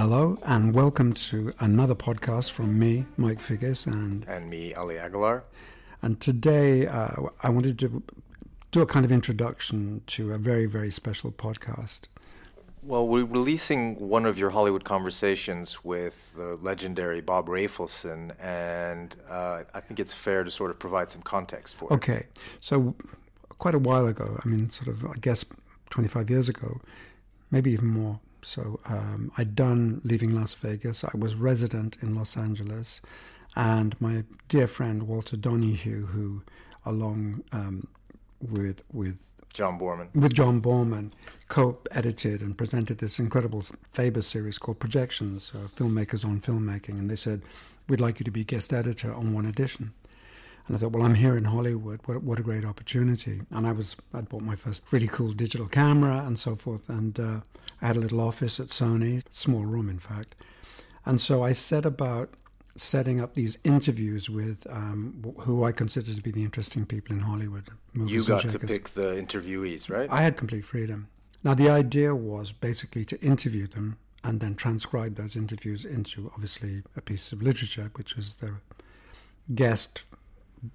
Hello, and welcome to another podcast from me, Mike Figgis, and and me, Ali Aguilar. And today, uh, I wanted to do a kind of introduction to a very, very special podcast. Well, we're releasing one of your Hollywood conversations with the legendary Bob Rafelson, and uh, I think it's fair to sort of provide some context for it. Okay, so quite a while ago, I mean, sort of, I guess, 25 years ago, maybe even more. So um, I'd done Leaving Las Vegas. I was resident in Los Angeles, and my dear friend Walter Donahue, who, along um, with with John Boorman, With John Boorman, co-edited and presented this incredible Faber series called Projections, uh, Filmmakers on Filmmaking, and they said, we'd like you to be guest editor on one edition. And I thought, well, I'm here in Hollywood. What, what a great opportunity! And I was, I'd bought my first really cool digital camera and so forth, and uh, I had a little office at Sony, small room, in fact. And so I set about setting up these interviews with um, who I consider to be the interesting people in Hollywood. You got to pick the interviewees, right? I had complete freedom. Now, the idea was basically to interview them and then transcribe those interviews into obviously a piece of literature, which was the guest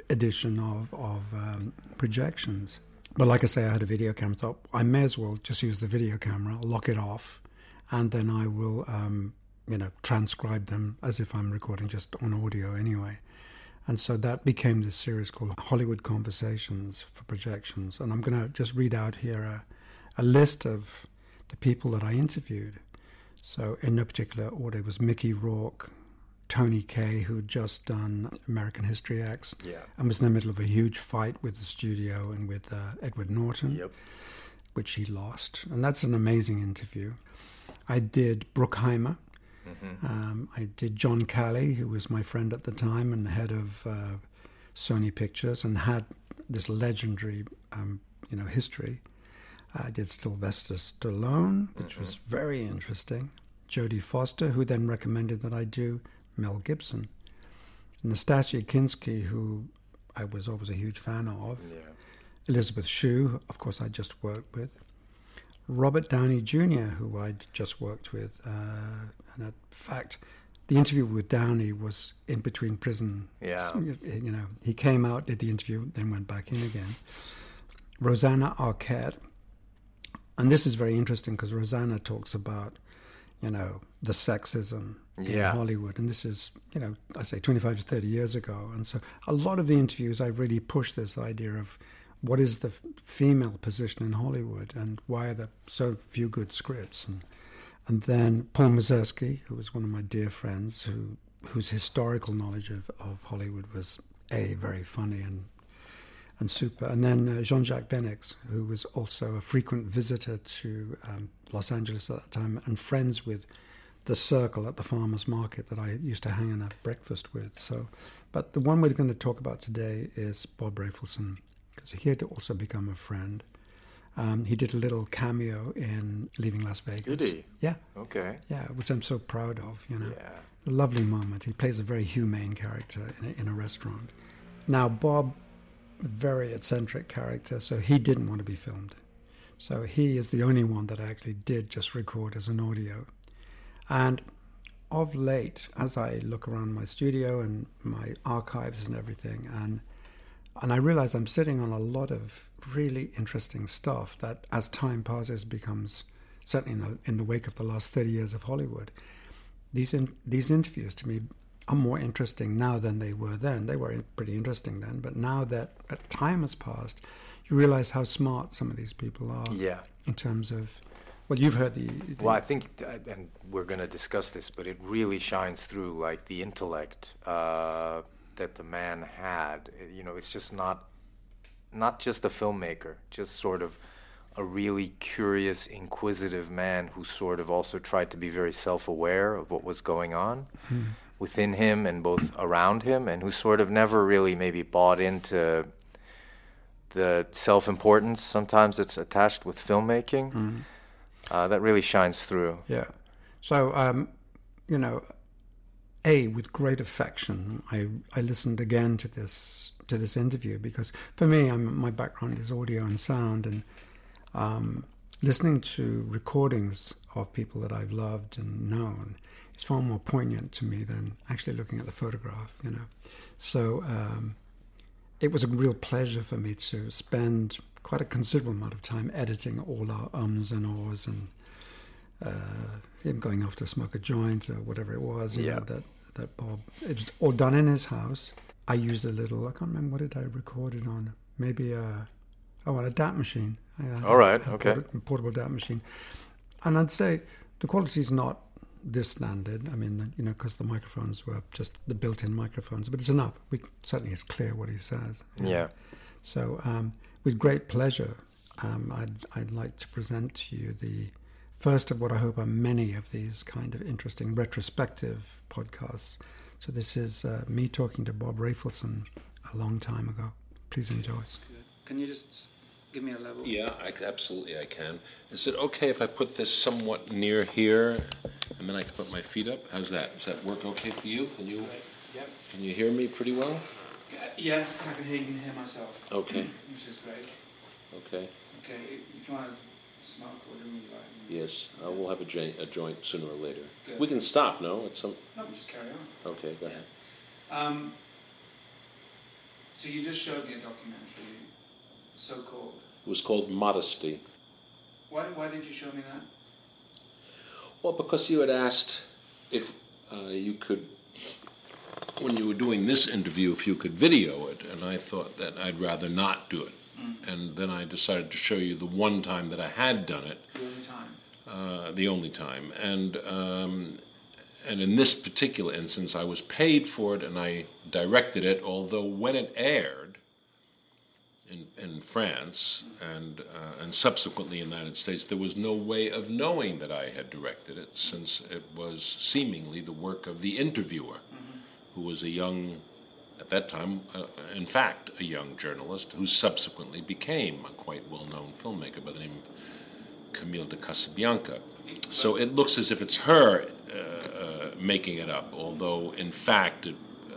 edition of, of um, projections. But like I say, I had a video camera. Thought I may as well just use the video camera, lock it off, and then I will um, you know, transcribe them as if I'm recording just on audio anyway. And so that became this series called Hollywood Conversations for Projections. And I'm going to just read out here a, a list of the people that I interviewed. So, in no particular order, it was Mickey Rourke, Tony Kaye, who had just done American History X, yeah. and was in the middle of a huge fight with the studio and with uh, Edward Norton, yep. which he lost. And that's an amazing interview. I did Bruckheimer, Mm-hmm. Um, I did John Calley, who was my friend at the time and head of uh, Sony Pictures, and had this legendary, um, you know, history. I did Sylvester Stallone, which mm-hmm. was very interesting. Jodie Foster, who then recommended that I do Mel Gibson. Nastassja Kinski, who I was always a huge fan of. Yeah. Elizabeth Shue, of course, I just worked with. Robert Downey Jr., who I'd just worked with. Uh, and in fact, the interview with Downey was in between prison. Yeah. You know, he came out, did the interview, then went back in again. Rosanna Arquette. And this is very interesting because Rosanna talks about, you know, the sexism yeah. in Hollywood. And this is, you know, I say 25 to 30 years ago. And so a lot of the interviews, I really push this idea of what is the female position in Hollywood and why are there so few good scripts. And and then Paul Mazursky, who was one of my dear friends, who whose historical knowledge of, of Hollywood was a very funny and and super. And then uh, Jean-Jacques Beineix, who was also a frequent visitor to um, Los Angeles at that time and friends with the circle at the farmers market that I used to hang and have breakfast with. So, but the one we're going to talk about today is Bob Rafelson because he had to also become a friend. Um, he did a little cameo in Leaving Las Vegas. Did he? Yeah. Okay. Yeah, which I'm so proud of. You know, yeah. a lovely moment. He plays a very humane character in a, in a restaurant. Now, Bob, very eccentric character, so he didn't want to be filmed. So he is the only one that I actually did just record as an audio. And of late, as I look around my studio and my archives and everything, and and I realize I'm sitting on a lot of really interesting stuff that, as time passes, becomes certainly in the, in the wake of the last 30 years of Hollywood. These, in, these interviews to me are more interesting now than they were then. They were pretty interesting then, but now that time has passed, you realize how smart some of these people are. Yeah. In terms of, well, you've heard the. the well, I think, and we're going to discuss this, but it really shines through, like the intellect. Uh, that the man had. You know, it's just not not just a filmmaker, just sort of a really curious, inquisitive man who sort of also tried to be very self-aware of what was going on hmm. within him and both around him, and who sort of never really maybe bought into the self-importance sometimes that's attached with filmmaking. Hmm. Uh, that really shines through. Yeah. So, um, you know, a with great affection. I I listened again to this to this interview because for me, I'm, my background is audio and sound, and um, listening to recordings of people that I've loved and known is far more poignant to me than actually looking at the photograph, you know. So um, it was a real pleasure for me to spend quite a considerable amount of time editing all our ums and ahs and uh, him going off to smoke a joint or whatever it was. yeah. Know, that that Bob. It was all done in his house. I used a little. I can't remember what did I record it on. Maybe a oh, on a DAT machine. All right. A okay. portable, portable DAT machine, and I'd say the quality is not this standard. I mean, you know, because the microphones were just the built-in microphones, but it's enough. We certainly it's clear what he says. know. Yeah. So, um, with great pleasure, um, I'd, I'd like to present to you the first of what I hope are many of these kind of interesting retrospective podcasts. So, this is uh, me talking to Bob Rafelson a long time ago. Please enjoy. Can you just give me a level? Yeah, I, absolutely I can. Is it okay if I put this somewhat near here, and then I can put my feet up? How's that? Does that work okay for you? Can you Yep. can you hear me pretty well? Yeah, I can hear, you can hear myself. Okay. Which is great. Okay. Okay, if you want to smoke, what do you like? Yes, uh, we'll have a, joint a joint sooner or later. Good. We can stop. No, it's some. No, we just carry on. Okay, go ahead. Um, so you just showed me a documentary, so called. It was called Modesty. Why, why did you show me that? Well, because you had asked if uh, you could, when you were doing this interview, if you could video it, and I thought that I'd rather not do it. And then I decided to show you the one time that I had done it, The only time. uh, the only time. And um, and in this particular instance, I was paid for it and I directed it. Although when it aired in in France and uh, and subsequently in the United States, there was no way of knowing that I had directed it, since it was seemingly the work of the interviewer, who was a young. At that time, uh, in fact, a young journalist who subsequently became a quite well-known filmmaker by the name of Camille de Casabianca. So it looks as if it's her uh, uh, making it up, although in fact it,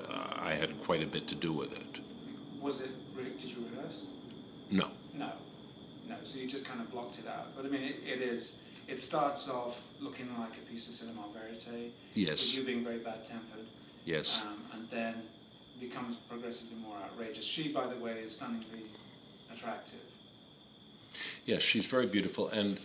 uh, I had quite a bit to do with it. Was it, did you rehearse? No. No. No, so you just kind of blocked it out. But I mean, it, it is, it starts off looking like a piece of cinema verite. Yes. With you being very bad tempered. Yes. Um, and then becomes progressively more outrageous. She, by the way, is stunningly attractive. Yes, she's very beautiful, and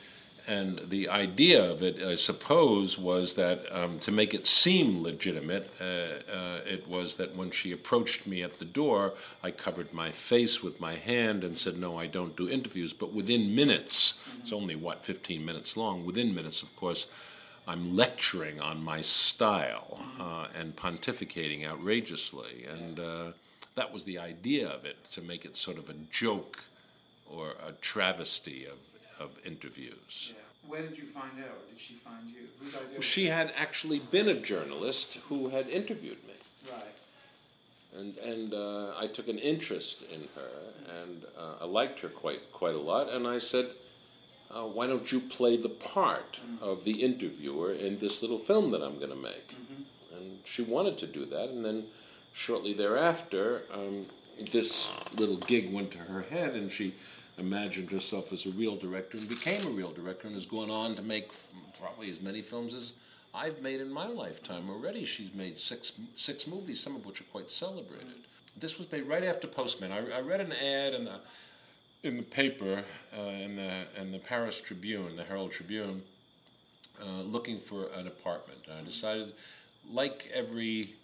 and the idea of it, I suppose, was that um, to make it seem legitimate, uh, uh, it was that when she approached me at the door, I covered my face with my hand and said, "No, I don't do interviews." But within minutes, it's only what 15 minutes long. Within minutes, of course. I'm lecturing on my style uh, and pontificating outrageously, and uh, that was the idea of it to make it sort of a joke or a travesty of, of interviews. Yeah. Where did you find her, or did she find you? Whose idea? Well, was she had actually been a journalist who had interviewed me. Right. and and uh, I took an interest in her, and uh, I liked her quite quite a lot, and I said. Uh, why don't you play the part of the interviewer in this little film that I'm going to make? And she wanted to do that, and then shortly thereafter, um, this little gig went to her head, and she imagined herself as a real director and became a real director, and has gone on to make probably as many films as I've made in my lifetime already. She's made six six movies, some of which are quite celebrated. This was made right after Postman. I, I read an ad in the in the paper, uh, in the in the Paris Tribune, the Herald Tribune, uh, looking for an apartment. And I decided, like every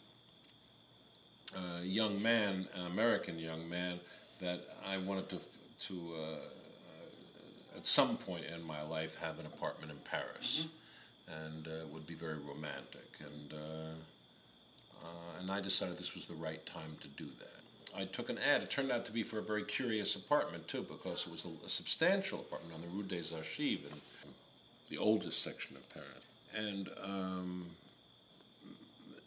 uh, young man, an American young man, that I wanted to to uh, uh, at some point in my life have an apartment in Paris, and uh, it would be very romantic. And uh, uh, and I decided this was the right time to do that. I took an ad. It turned out to be for a very curious apartment too, because it was a, a substantial apartment on the Rue des Archives, in the oldest section of Paris. And um,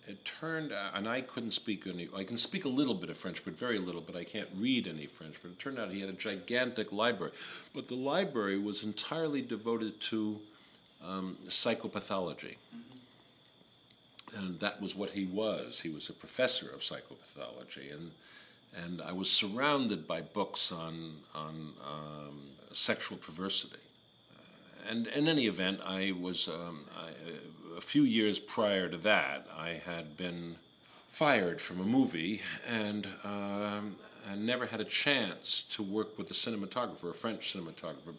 it turned out, and I couldn't speak any. I can speak a little bit of French, but very little. But I can't read any French. But it turned out he had a gigantic library. But the library was entirely devoted to um, psychopathology and that was what he was. He was a professor of psychopathology, and and I was surrounded by books on on um, sexual perversity, and in any event, I was um, I, a few years prior to that, I had been fired from a movie and, um, and never had a chance to work with a cinematographer, a French cinematographer,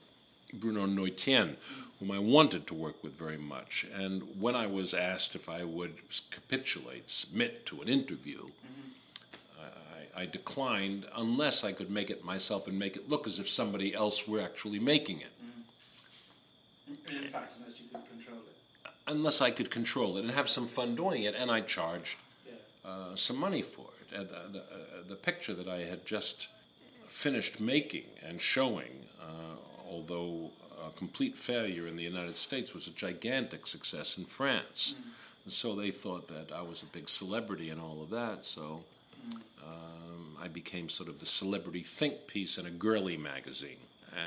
Bruno Nuytten, whom I wanted to work with very much. And when I was asked if I would capitulate, submit to an interview, I, I declined unless I could make it myself and make it look as if somebody else were actually making it. In fact, unless you could control it. Unless I could control it and have some fun doing it, and I charged Yeah. uh, some money for it. Uh, the, the, uh, the picture that I had just finished making and showing, uh, although a complete failure in the United States, was a gigantic success in France. And so they thought that I was a big celebrity and all of that. So I became sort of the celebrity think piece in a girly magazine.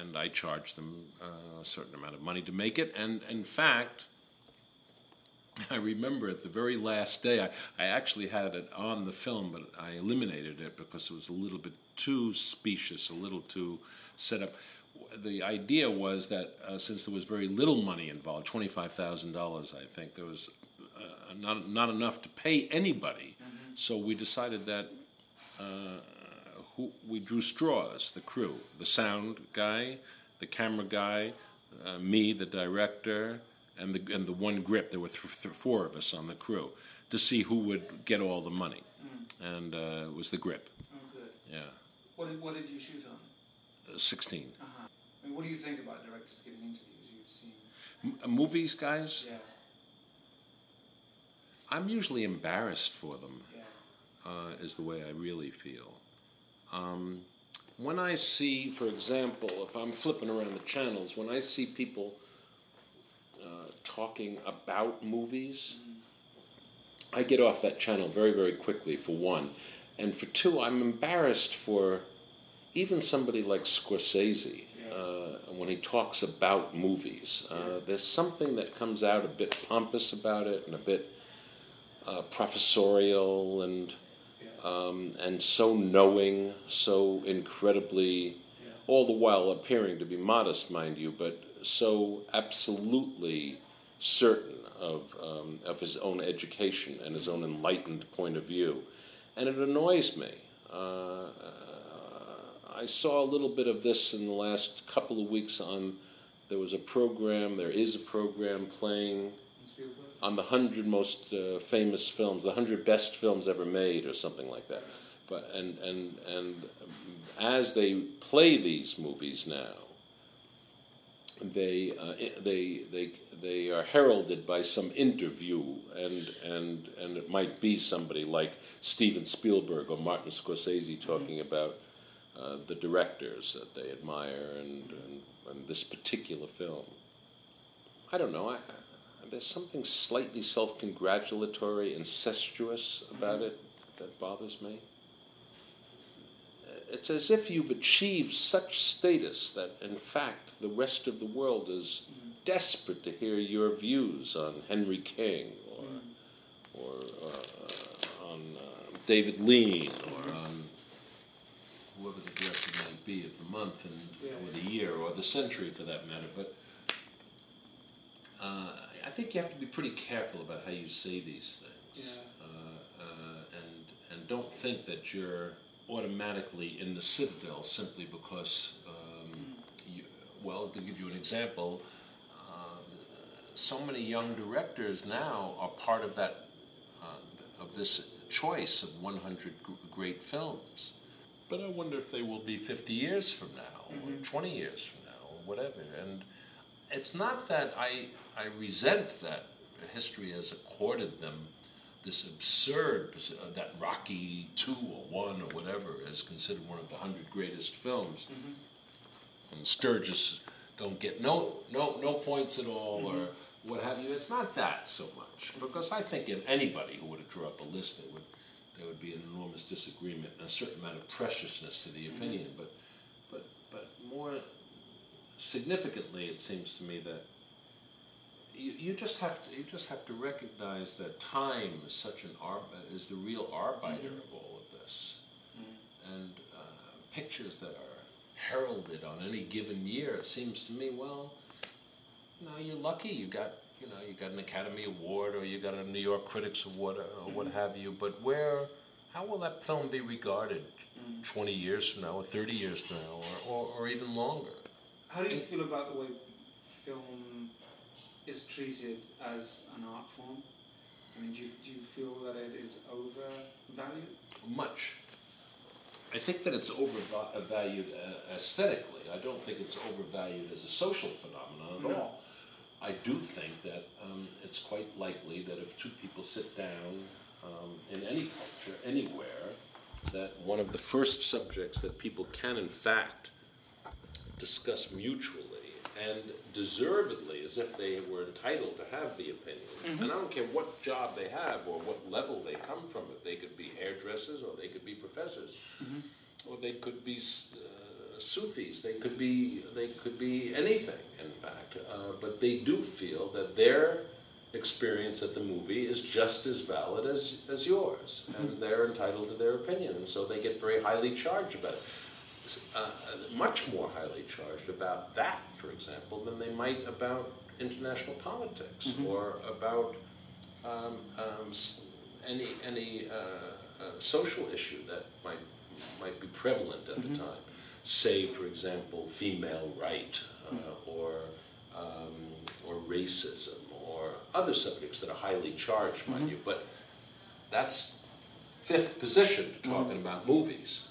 And I charged them uh, a certain amount of money to make it. And in fact, I remember at the very last day, I, I actually had it on the film, but I eliminated it because it was a little bit too specious, a little too set up. The idea was that uh, since there was very little money involved, $25,000, I think, there was uh, not, not enough to pay anybody. So we decided that who, we drew straws, the crew, the sound guy, the camera guy, uh, me, the director, and the, and the one grip. There were th- th- four of us on the crew to see who would get all the money. And uh, it was the grip, Oh, yeah. What did, what did you shoot on? Uh, 16. Uh-huh. I mean, what do you think about directors giving interviews? You've seen. M- uh, movies, guys, Yeah. I'm usually embarrassed for them. Yeah. Uh, is the way I really feel. Um, when I see, for example, if I'm flipping around the channels, when I see people uh, talking about movies, I get off that channel very, very quickly, for one. And for two, I'm embarrassed for even somebody like Scorsese uh, when he talks about movies. Uh, there's something that comes out a bit pompous about it and a bit uh, professorial and um, and so knowing, so incredibly, all the while appearing to be modest, mind you, but so absolutely certain of um, of his own education and his own enlightened point of view, and it annoys me. Uh, I saw a little bit of this in the last couple of weeks on. There was a program. There is a program playing? On the hundred most uh, famous films, the hundred best films ever made, or something like that. But and and and as they play these movies now, they uh, they they they are heralded by some interview, and and and it might be somebody like Steven Spielberg or Martin Scorsese talking about uh, the directors that they admire and, and and this particular film. I don't know. I, I, there's something slightly self-congratulatory, incestuous about it that bothers me. It's as if you've achieved such status that, in fact, the rest of the world is desperate to hear your views on Henry King or, or uh, on uh, David Lean or on whoever the director might be of the month and or the year or the century for that matter. But uh, I think you have to be pretty careful about how you say these things. Yeah. Uh, uh, and and don't think that you're automatically in the citadel simply because. Um, you, well, to give you an example, uh, so many young directors now are part of that uh, of this choice of 100 great films. But I wonder if they will be 50 years from now, or 20 years from now, or whatever. And it's not that I, I resent that history has accorded them this absurd, uh, that Rocky 2 or 1 or whatever is considered one of the 100 greatest films. Mm-hmm. And Sturges don't get no, no, no points at all or mm-hmm. what have you. It's not that so much. Because I think if anybody who would to draw up a list, there would, there would be an enormous disagreement and a certain amount of preciousness to the mm-hmm. opinion. But, but, but more significantly, it seems to me that you, you just have to you just have to recognize that time is such an arb- is the real arbiter mm-hmm. of all of this, mm-hmm. and uh, pictures that are heralded on any given year. It seems to me, well, you know, you're lucky. You got you know you got an Academy Award or you got a New York Critics Award or, or what mm-hmm. have you. But where, how will that film be regarded? 20 years from now, or 30 years from now, or, or, or even longer. How do you feel about the way film is treated as an art form? I mean, do you, do you feel that it is overvalued? Much. I think that it's overvalued uh, aesthetically. I don't think it's overvalued as a social phenomenon at No. all. I do think that um, it's quite likely that if two people sit down um, in any culture, anywhere, that one of the first subjects that people can, in fact, discuss mutually and deservedly, as if they were entitled to have the opinion. And I don't care what job they have or what level they come from. If they could be hairdressers or they could be professors, or they could be uh, Sufis. They could be they could be anything. In fact, uh, but they do feel that their experience at the movie is just as valid as, as yours, and they're entitled to their opinion, and so they get very highly charged about it. S- Uh, much more highly charged about that, for example, than they might about international politics or about um, um, any any uh, uh, social issue that might might be prevalent at the time. Say, for example, female right uh, or um, or racism or other subjects that are highly charged, mind you. But that's fifth position to talking about movies.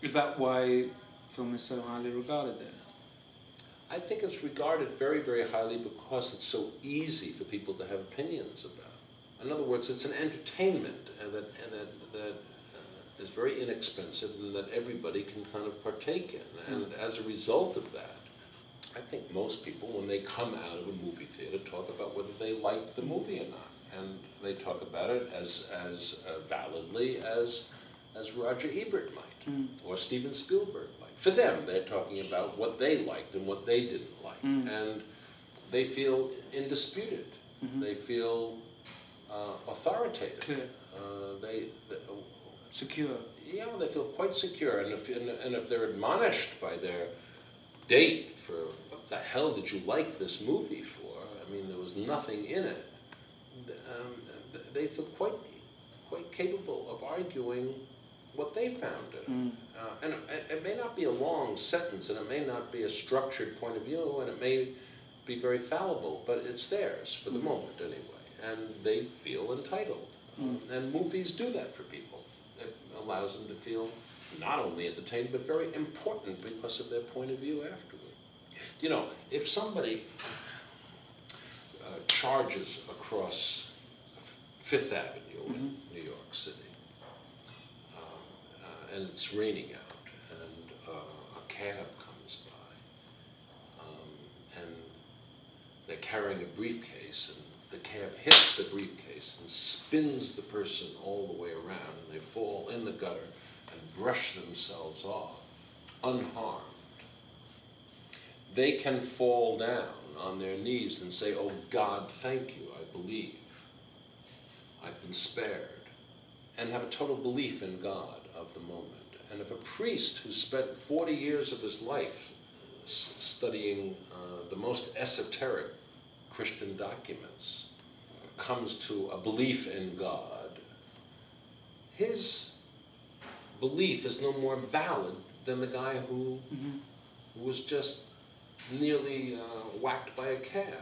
Is that why film is so highly regarded then? I think it's regarded very, very highly because it's so easy for people to have opinions about. In other words, it's an entertainment and that, and that, that uh, is very inexpensive and that everybody can kind of partake in. And as a result of that, I think most people, when they come out of a movie theater, talk about whether they liked the movie or not. And they talk about it as, as uh, validly as, as Roger Ebert might or Steven Spielberg might. For them, they're talking about what they liked and what they didn't like. And they feel indisputed. They feel uh, authoritative. Uh, they, they, Secure. yeah, they feel quite secure. And if, and, and if they're admonished by their date for what the hell did you like this movie for? I mean, there was nothing in it. Um, they feel quite, quite capable of arguing what they found in it. Uh, and it, it may not be a long sentence, and it may not be a structured point of view, and it may be very fallible, but it's theirs for the moment anyway, and they feel entitled. Um, and movies do that for people. It allows them to feel not only entertained, but very important because of their point of view afterward. You know, if somebody uh, charges across Fifth Avenue in New York City, and it's raining out, and uh, a cab comes by, um, and they're carrying a briefcase, and the cab hits the briefcase and spins the person all the way around, and they fall in the gutter and brush themselves off, unharmed. They can fall down on their knees and say, Oh God, thank you, I believe. I've been spared. And have a total belief in God the moment. And if a priest who spent 40 years of his life s- studying uh, the most esoteric Christian documents comes to a belief in God, his belief is no more valid than the guy who, who was just nearly uh, whacked by a cab.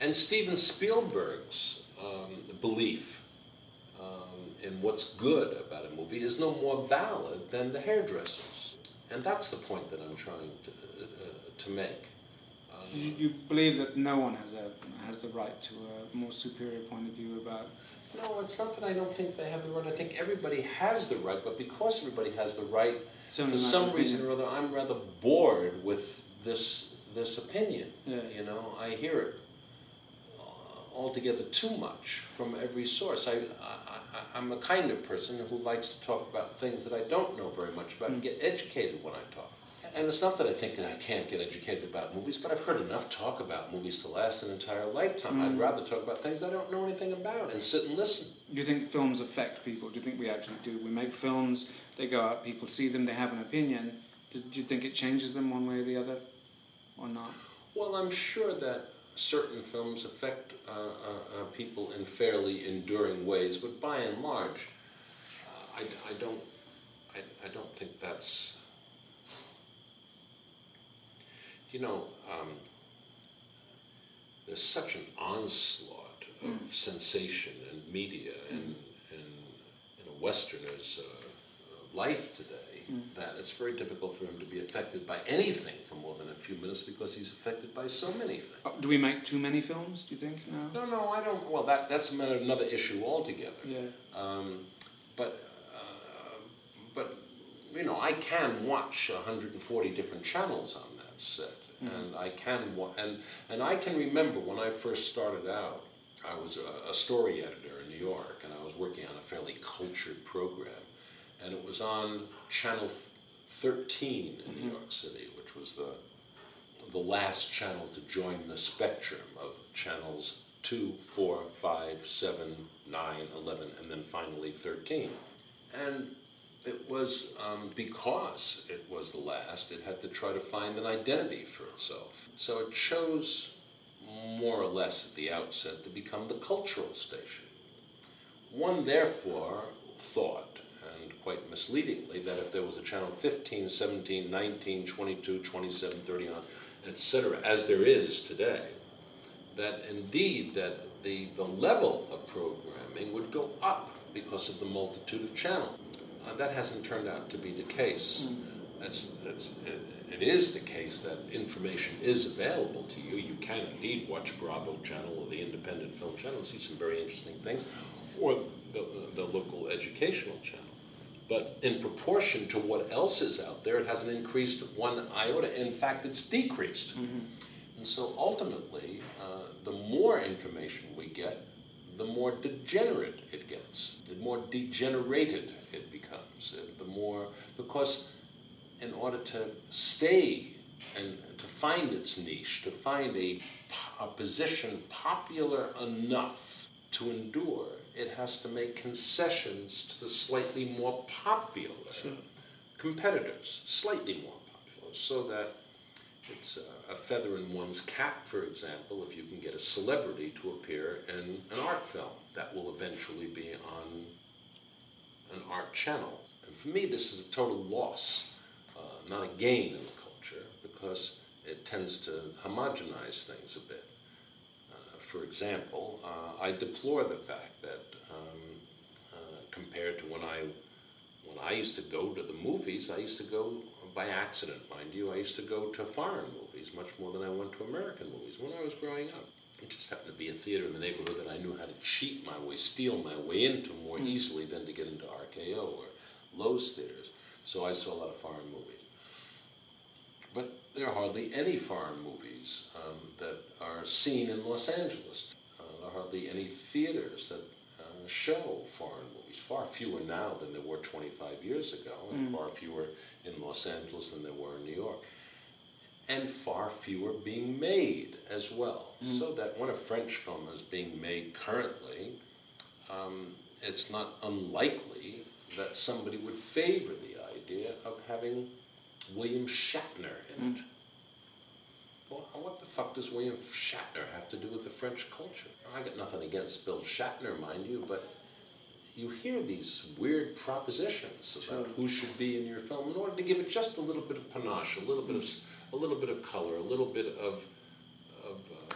And Steven Spielberg's um, belief in what's good about a movie is no more valid than the hairdressers. And that's the point that I'm trying to, uh, uh, to make. Um, Do you, you believe that no one has a has the right to a more superior point of view about? No, it's not that I don't think they have the right. I think everybody has the right, but because everybody has the right, only for some reason opinion. or other, I'm rather bored with this this opinion. Yeah. You know, I hear it altogether too much from every source. I, I, I, I'm a kind of person who likes to talk about things that I don't know very much about and get educated when I talk. And it's not that I think I can't get educated about movies, but I've heard enough talk about movies to last an entire lifetime. I'd mm. rather talk about things I don't know anything about and sit and listen. Do you think films affect people? Do you think we actually do? We make films, they go out, people see them, they have an opinion. Do, do you think it changes them one way or the other, or not? Well, I'm sure that certain films affect uh, uh, uh, people in fairly enduring ways, but by and large, uh, I, I, don't, I, I, don't think that's, you know, um, there's such an onslaught of mm. sensation and media mm. in, in, in a Westerner's uh, life today. That it's very difficult for him to be affected by anything for more than a few minutes because he's affected by so many things. Uh, do we make too many films? Do you think? No, no, no I don't. Well, that that's another issue altogether. Yeah. Um, but uh, but you know, I can watch 140 different channels on that set, mm. and I can wa- and and I can remember when I first started out. I was a, a story editor in New York, and I was working on a fairly cultured program and it was on Channel 13 in mm-hmm. New York City, which was the the last channel to join the spectrum of channels 2, 4, 5, 7, 9, 11, and then finally 13. And it was um, because it was the last, it had to try to find an identity for itself. So it chose, more or less at the outset, to become the cultural station. One, therefore, thought quite misleadingly that if there was a channel 15, 17, 19, 22, 27, 30 on, etc., as there is today, that indeed that the, the level of programming would go up because of the multitude of channels. Uh, that hasn't turned out to be the case. Mm. That's, that's, it, it is the case that information is available to you. You can indeed watch Bravo Channel or the Independent Film Channel and see some very interesting things, or the, the, the local educational channel but in proportion to what else is out there, it hasn't increased one iota. In fact, it's decreased. Mm-hmm. And so ultimately, uh, the more information we get, the more degenerate it gets, the more degenerated it becomes, the more, because in order to stay and to find its niche, to find a, a position popular enough to endure, it has to make concessions to the slightly more popular sure. competitors, slightly more popular, so that it's a, a, feather in one's cap, for example, if you can get a celebrity to appear in an art film that will eventually be on an art channel. And for me, this is a total loss, uh, not a gain in the culture, because it tends to homogenize things a bit for example, uh, I deplore the fact that um, uh, compared to when I when I used to go to the movies, I used to go by accident, mind you. I used to go to foreign movies much more than I went to American movies when I was growing up. It just happened to be a theater in the neighborhood that I knew how to cheat my way, steal my way into more mm. easily than to get into RKO or Loew's theaters. So I saw a lot of foreign movies. But there are hardly any foreign movies um, that are seen in Los Angeles. Uh, there are hardly any theaters that uh, show foreign movies. Far fewer now than there were 25 years ago, and mm. far fewer in Los Angeles than there were in New York. And far fewer being made as well. Mm. So that when a French film is being made currently, um, it's not unlikely that somebody would favor the idea of having William Shatner in it. Mm. Well, what the fuck does William Shatner have to do with the French culture? I got nothing against Bill Shatner, mind you, but you hear these weird propositions about sure. who should be in your film in order to give it just a little bit of panache, a little bit of a little bit of color, a little bit of of uh,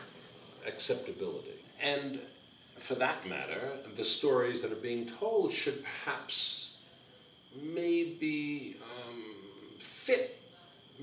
acceptability. And for that matter, the stories that are being told should perhaps maybe um, fit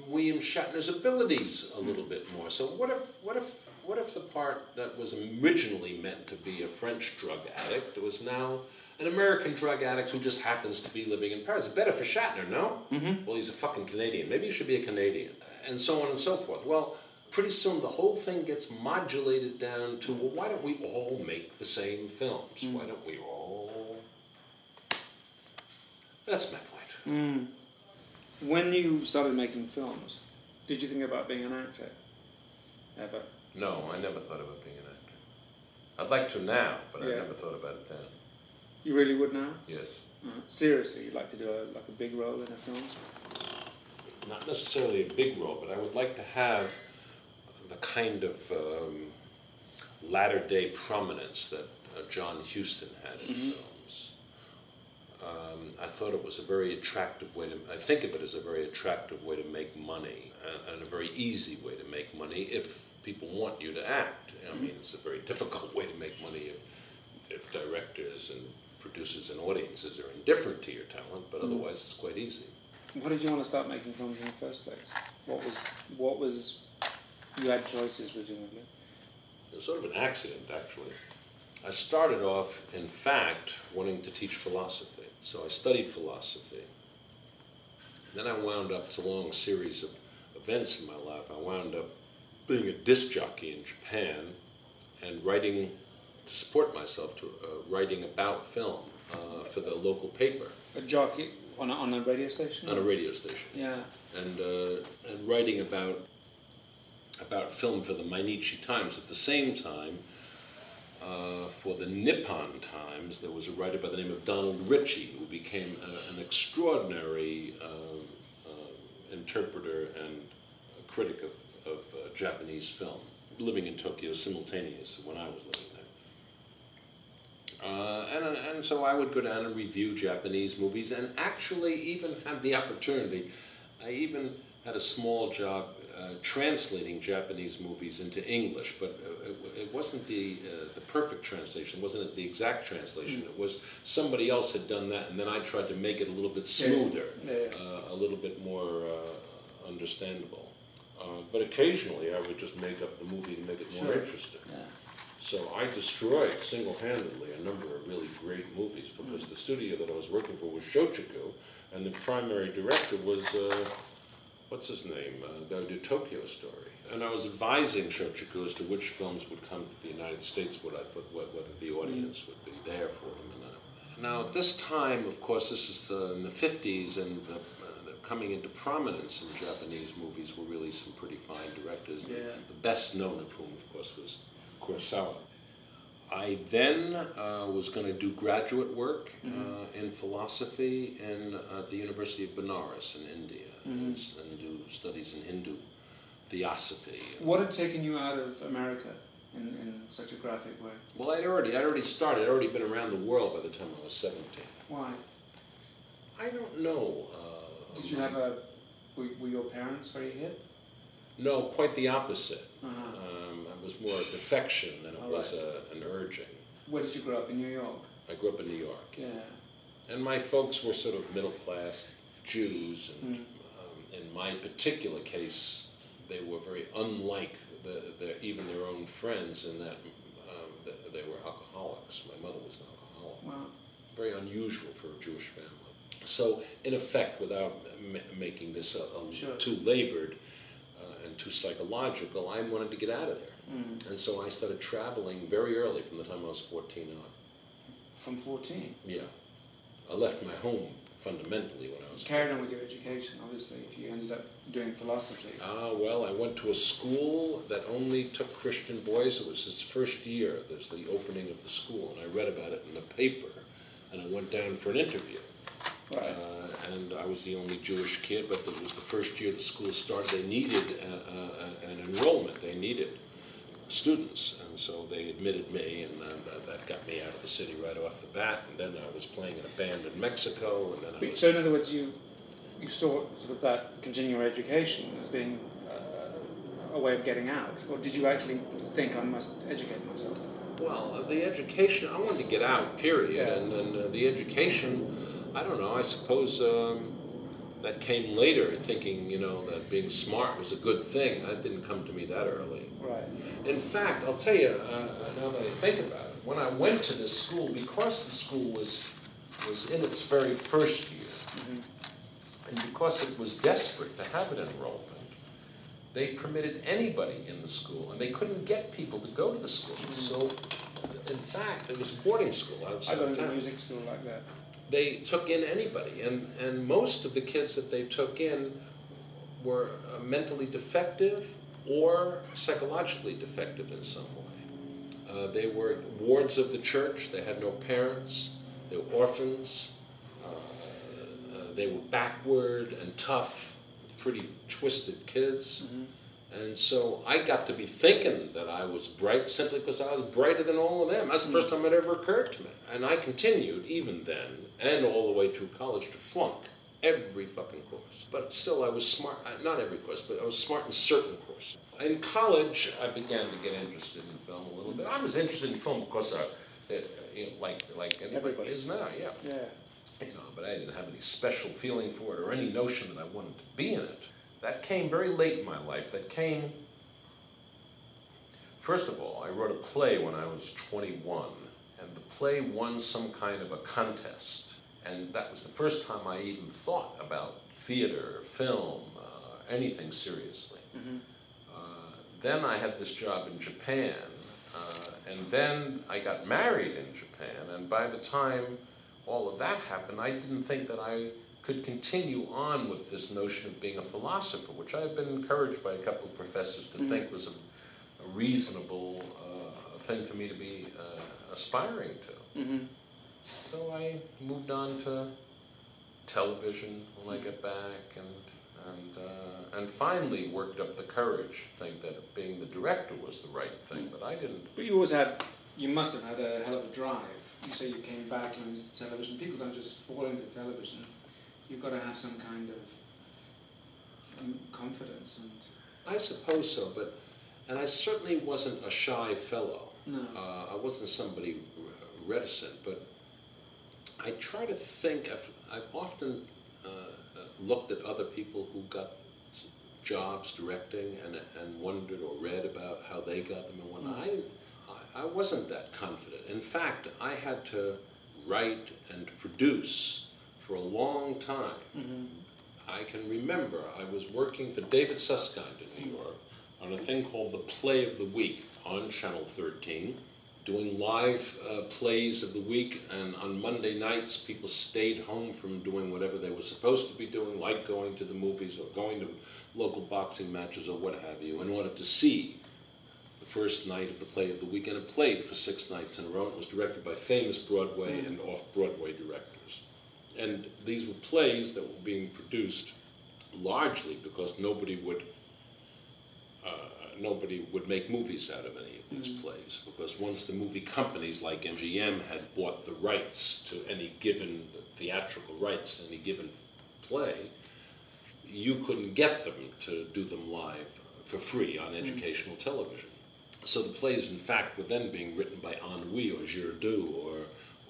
William Shatner's abilities a little bit more. So what if what if what if the part that was originally meant to be a French drug addict was now an American drug addict who just happens to be living in Paris? Better for Shatner, no? Mm-hmm. Well, he's a fucking Canadian. Maybe he should be a Canadian, and so on and so forth. Well, pretty soon the whole thing gets modulated down to well, why don't we all make the same films? Mm. Why don't we all? That's my point. Mm. When you started making films, did you think about being an actor? Ever? No, I never thought about being an actor. I'd like to now, but yeah. I never thought about it then. You really would now? Yes. Uh-huh. Seriously, you'd like to do a, like a big role in a film? Not necessarily a big role, but I would like to have the kind of um, latter day prominence that uh, John Huston had in Mhm. films. Um, I thought it was a very attractive way to, I think of it as a very attractive way to make money and, and a very easy way to make money if people want you to act. I mm-hmm. mean, it's a very difficult way to make money if, if directors and producers and audiences are indifferent to your talent, but mm-hmm. otherwise it's quite easy. Why did you want to start making films in the first place? What was what was you had choices presumably. It was sort of an accident, actually. I started off, in fact, wanting to teach philosophy. So I studied philosophy. Then I wound up, it's a long series of events in my life. I wound up being a disc jockey in Japan and writing, to support myself, to uh, writing about film uh, for the local paper A jockey on a, on a radio station. on a radio station. Yeah. and uh, and writing about about film for the Mainichi Times. At the same time, uh, for the Nippon Times, there was a writer by the name of Donald Richie who became a, an extraordinary uh, uh, interpreter and critic of, of uh, Japanese film, living in Tokyo simultaneous when I was living there. Uh, and, and so I would go down and review Japanese movies and actually even had the opportunity. I even had a small job uh, translating Japanese movies into English, but uh, it, it wasn't the, uh, the perfect translation, wasn't it the exact translation. It was somebody else had done that, and then I tried to make it a little bit smoother, Yeah, yeah. uh, a little bit more uh, understandable. Uh, but occasionally I would just make up the movie and make it more Sure. interesting. Yeah. So I destroyed single-handedly a number of really great movies because the studio that I was working for was Shochiku, and the primary director was uh, what's his name? Uh, the guy who did Tokyo Story. And I was advising Shochiku as to which films would come to the United States, what I thought, what, whether the audience would be there for them or not. Now, at this time, of course, this is uh, in the 50s, and the, uh, the coming into prominence in Japanese movies were really some pretty fine directors. Yeah. The best known of whom, of course, was Kurosawa. I then uh, was going to do graduate work uh, in philosophy in uh, the University of Benares in India and, s- and do studies in Hindu theosophy. What had taken you out of America in, in such a graphic way? Well, I'd already, I'd already started. I'd already been around the world by the time I was 17. Why? I don't know. Uh, Did you have a? Were, were your parents very hip? No, quite the opposite. Uh-huh. Um, it was more a defection than it All was a, an urging. Where did you grow up in New York? I grew up in New York. Yeah. And my folks were sort of middle class Jews, and Mm. In my particular case, they were very unlike the, the, even their own friends in that um, th- they were alcoholics. My mother was an alcoholic. Well, Very unusual for a Jewish family. So, in effect, without ma- making this a, a Sure. too labored uh, and too psychological, I wanted to get out of there. mm, And so I started traveling very early from the time I was 14 on. from 14. Yeah. I left my home fundamentally when I You was. carried on with your education, obviously, if you ended up doing philosophy. Ah, well, I went to a school that only took Christian boys. It was its first year. There's the opening of the school, and I read about it in the paper. And I went down for an interview. Right. Uh, and I was the only Jewish kid, but it was the first year the school started. They needed uh, uh, an enrollment. They needed students, and so they admitted me, and uh, that, that got me out of the city right off the bat. And then I was playing in a band in Mexico, and then I was So in other words, you you saw sort of that continuing education as being uh, a way of getting out, or did you actually think I must educate myself? Well, uh, the education, I wanted to get out, period. Yeah. And then uh, the education, I don't know, I suppose um, that came later, thinking, you know, that being smart was a good thing. That didn't come to me that early. Right. In fact, I'll tell you, uh, now that I think about it, when I went to this school, because the school was, was in its very first year, and because it was desperate to have an enrollment, they permitted anybody in the school, and they couldn't get people to go to the school. So, in fact, it was a boarding school I into town. music school like that. They took in anybody, and, and most of the kids that they took in were uh, mentally defective or psychologically defective in some way. Uh, they were wards of the church, they had no parents, they were orphans, uh, uh, they were backward and tough, pretty twisted kids. And so I got to be thinking that I was bright simply because I was brighter than all of them. That's the first time it ever occurred to me. And I continued, even then, and all the way through college, to flunk every fucking course. But still, I was smart. uh, Not every course, but I was smart in certain courses. In college, I began to get interested in film a little bit. I was interested in film because, uh, you know, like like anybody Everybody. is now, yeah Yeah. you know, but I didn't have any special feeling for it or any notion that I wanted to be in it. That came very late in my life. That came, first of all, I wrote a play when I was 21, and the play won some kind of a contest. And that was the first time I even thought about theater, film, uh, anything seriously. Uh, then I had this job in Japan, uh, and then I got married in Japan, and by the time all of that happened, I didn't think that I could continue on with this notion of being a philosopher, which I've been encouraged by a couple of professors to think was a, a reasonable uh, thing for me to be uh, aspiring to. Mm-hmm. So I moved on to television when I got back, and and uh, and finally worked up the courage to think that being the director was the right thing. But I didn't. But you always had, you must have had a hell of a drive. You say you came back and into television. People don't just fall into television. You've got to have some kind of um, confidence and. I suppose so, but and I certainly wasn't a shy fellow. No. Uh, I wasn't somebody reticent, but I try to think. I've, I've often uh, uh, looked at other people who got jobs directing and, and wondered or read about how they got them and whatnot. I, I, I wasn't that confident. In fact, I had to write and produce for a long time. I can remember I was working for David Susskind in New York on a thing called the Play of the Week on Channel 13, doing live uh, plays of the week. And on Monday nights, people stayed home from doing whatever they were supposed to be doing, like going to the movies or going to local boxing matches or what have you, in order to see the first night of the play of the week. And it played for six nights in a row. It was directed by famous Broadway and off Broadway directors. And these were plays that were being produced largely because nobody would uh, nobody would make movies out of any of these plays because once the movie companies like MGM had bought the rights to any given the theatrical rights to any given play, you couldn't get them to do them live for free on educational television. So the plays, in fact, were then being written by Anouilh or Giraudoux or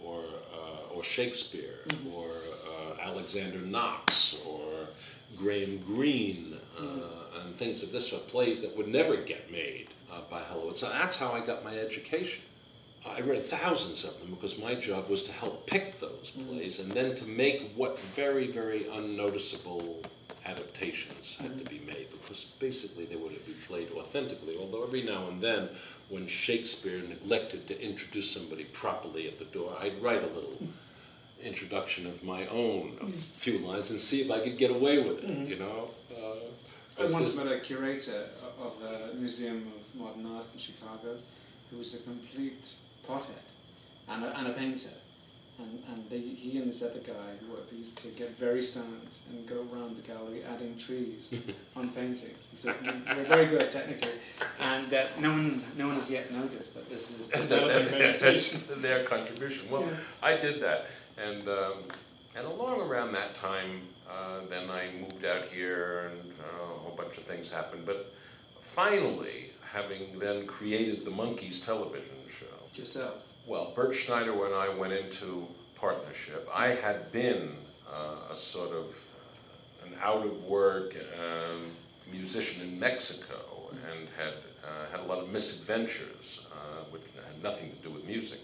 or uh, or Shakespeare or uh, Alexander Knox or Graham Greene uh, and things of this sort. Plays that would never get made uh, by Hollywood. So that's how I got my education. I read thousands of them because my job was to help pick those mm. plays and then to make what very, very unnoticeable adaptations had to mm. be made because basically they would have been played authentically. Although every now and then, when Shakespeare neglected to introduce somebody properly at the door, I'd write a little mm. introduction of my own, a few lines, and see if I could get away with it. You know. I once met a curator of the Museum of Modern Art in Chicago who was a complete pothead and a, and a painter. And, and they, he and this other guy who were, they used to get very stoned and go around the gallery adding trees on paintings. He said, "We- We're very good technically. And uh, no, one, no one has yet noticed that this is vegetation. their contribution. Well, Yeah. I did that, and um, and along around that time, uh, then I moved out here, and uh, a whole bunch of things happened. But finally, having then created the Monkees television show, Yourself. well, Bert Schneider and I went into partnership. I had been uh, a sort of uh, an out of work um, musician in Mexico and had uh, had a lot of misadventures, uh, which had nothing to do with music.